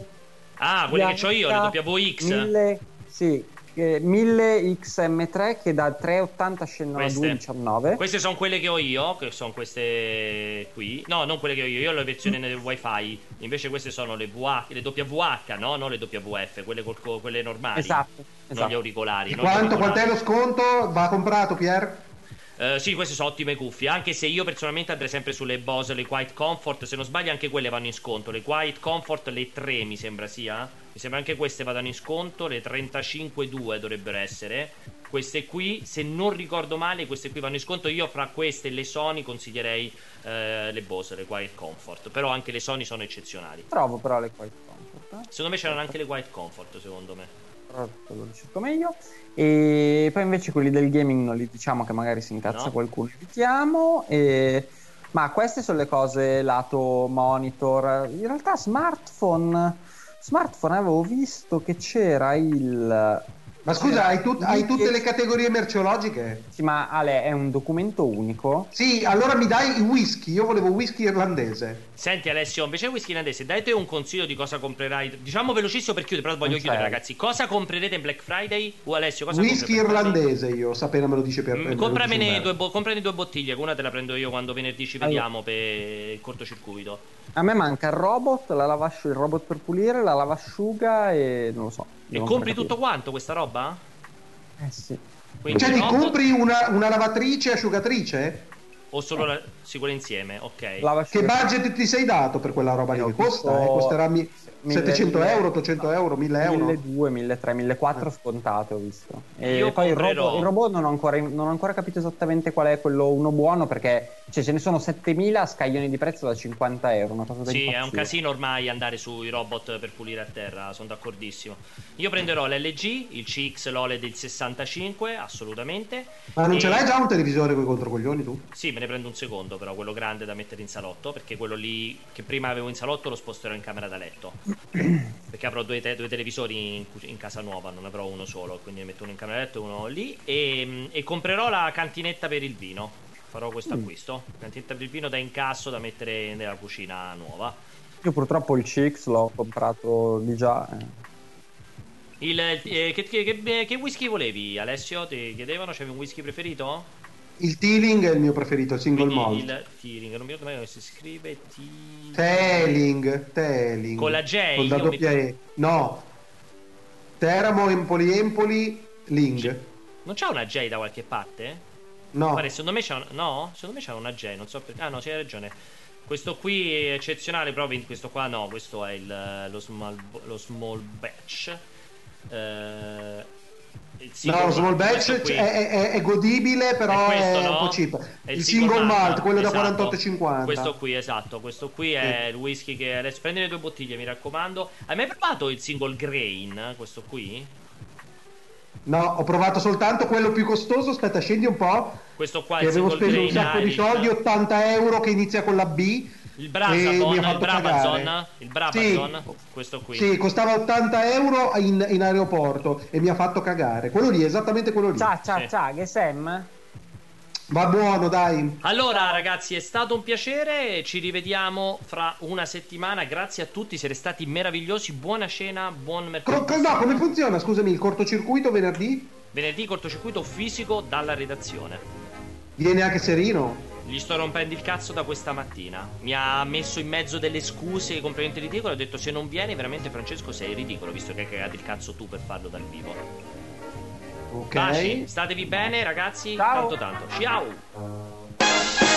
Ah, quelle che ho io, le WX. 1000, sì, 1000XM3 che da 3,80 scendono a 2,19. Queste sono quelle che ho io, che sono queste qui. No, non quelle che ho io, io ho la versione del wifi. Invece queste sono le, VH, le WH, no? Non le WF, quelle, col, quelle normali. Esatto. Non esatto. gli auricolari. Quanto, quant'è lo sconto? Va comprato, Pier? Uh, sì, queste sono ottime cuffie. Anche se io personalmente andrei sempre sulle Bose, le Quiet Comfort. Se non sbaglio, anche quelle vanno in sconto. Le Quiet Comfort, le 3 mi sembra sia. Mi sembra anche queste vadano in sconto. Le 35,2 dovrebbero essere. Queste qui, se non ricordo male, queste qui vanno in sconto. Io fra queste e le Sony consiglierei uh, le Bose, le Quiet Comfort. Però anche le Sony sono eccezionali. Trovo però le Quiet Comfort. Eh? Secondo me c'erano anche le Quiet Comfort, secondo me lo cerco meglio. E poi invece quelli del gaming non li diciamo che magari si incazza no. qualcuno, evitiamo. E... Ma queste sono le cose lato monitor. In realtà smartphone, smartphone avevo visto che c'era il ma scusa, hai, tu- hai, tutte le categorie merceologiche? Sì, ma Ale, è un documento unico? Sì, allora mi dai il whisky. Io volevo whisky irlandese. Senti, Alessio, invece whisky irlandese, date un consiglio di cosa comprerai. Diciamo velocissimo per chiudere, però voglio non chiudere, c'è. ragazzi. Cosa comprerete in Black Friday? O Alessio, cosa Whisky irlandese, io, sapere me lo dice per mm, Compramene due, bo- comprane due bottiglie, che una te la prendo io quando venerdì ci vediamo allora. per il cortocircuito. A me manca il robot, la lavasciuga, il robot per pulire, la lavasciuga e non lo so. E compri tutto quanto questa roba? Eh sì. Quindi cioè, ti robot... compri una, una lavatrice e asciugatrice? O solo la... si vuole insieme, ok. Che budget ti sei dato per quella roba lì? Che costa? Eh, costerà mi... 700 euro, 800 euro, 1000 euro? 1200, 1300, 1400 scontate ho visto. E Io poi il robot, il robot, non, ho ancora, non ho ancora capito esattamente qual è quello uno buono perché cioè, ce ne sono 7000 scaglioni di prezzo da 50 euro una cosa da sì è un casino ormai andare sui robot per pulire a terra sono d'accordissimo. Io prenderò l'LG il CX l'OLED del 65 assolutamente. Ma non e... ce l'hai già un televisore con i controcoglioni tu? sì me ne prendo un secondo però quello grande da mettere in salotto perché quello lì che prima avevo in salotto lo sposterò in camera da letto perché avrò due, te- due televisori in, in, casa nuova, non avrò uno solo, quindi ne metto uno in camera letto e uno lì. E, e, comprerò la cantinetta per il vino. Farò questo mm. acquisto. Cantinetta per il vino da incasso da mettere nella cucina nuova. Io purtroppo il CX l'ho comprato di già. Eh. Il, eh, che, che, che, che, whisky volevi, Alessio? Ti chiedevano? C'avevi un whisky preferito? Il Teeling è il mio preferito, il single Quindi malt. Il Teeling, non mi ricordo mai come si scrive. Teeling, Teeling. Con la J? Con la doppia E. No. Teramo Empoli Empoli Ling. Non c'è una J da qualche parte? No. Pare, secondo me c'è una... No? Secondo me c'è una J, non so perché. Ah no, c'hai ragione. Questo qui è eccezionale, proprio in questo qua no, questo è il, lo, small, lo small batch. Eh, No, lo small batch è, è, è, godibile, però è, questo, no? un po' cheap. il, il single, single malt, malt, quello esatto. da 48,50. Questo qui, esatto. Questo qui è sì. il whisky che adesso prendi le due bottiglie, mi raccomando. Hai mai provato il single grain? Questo qui? No, ho provato soltanto quello più costoso. Aspetta, scendi un po'. Questo qua che avevo speso un sacco di soldi, 80 euro che inizia con la B. Il Brazazon, il Brabazon, il Brabazon, sì, questo qui. Sì, costava 80 euro in, in, aeroporto e mi ha fatto cagare. Quello lì, esattamente quello lì. Ciao, ciao, sì. ciao, che Sam? Va buono, dai. Allora, ragazzi, è stato un piacere. Ci rivediamo fra una settimana. Grazie a tutti, siete stati meravigliosi. Buona cena, buon. Co- no, come funziona? Scusami, il cortocircuito venerdì? Venerdì cortocircuito fisico dalla redazione. Viene anche Serino? Gli sto rompendo il cazzo da questa mattina. Mi ha messo in mezzo delle scuse completamente ridicole. Ho detto: Se non vieni, veramente, Francesco, sei ridicolo, visto che hai cagato il cazzo tu per farlo dal vivo. Ok. Baci, statevi bene ragazzi, Ciao. tanto tanto. Ciao.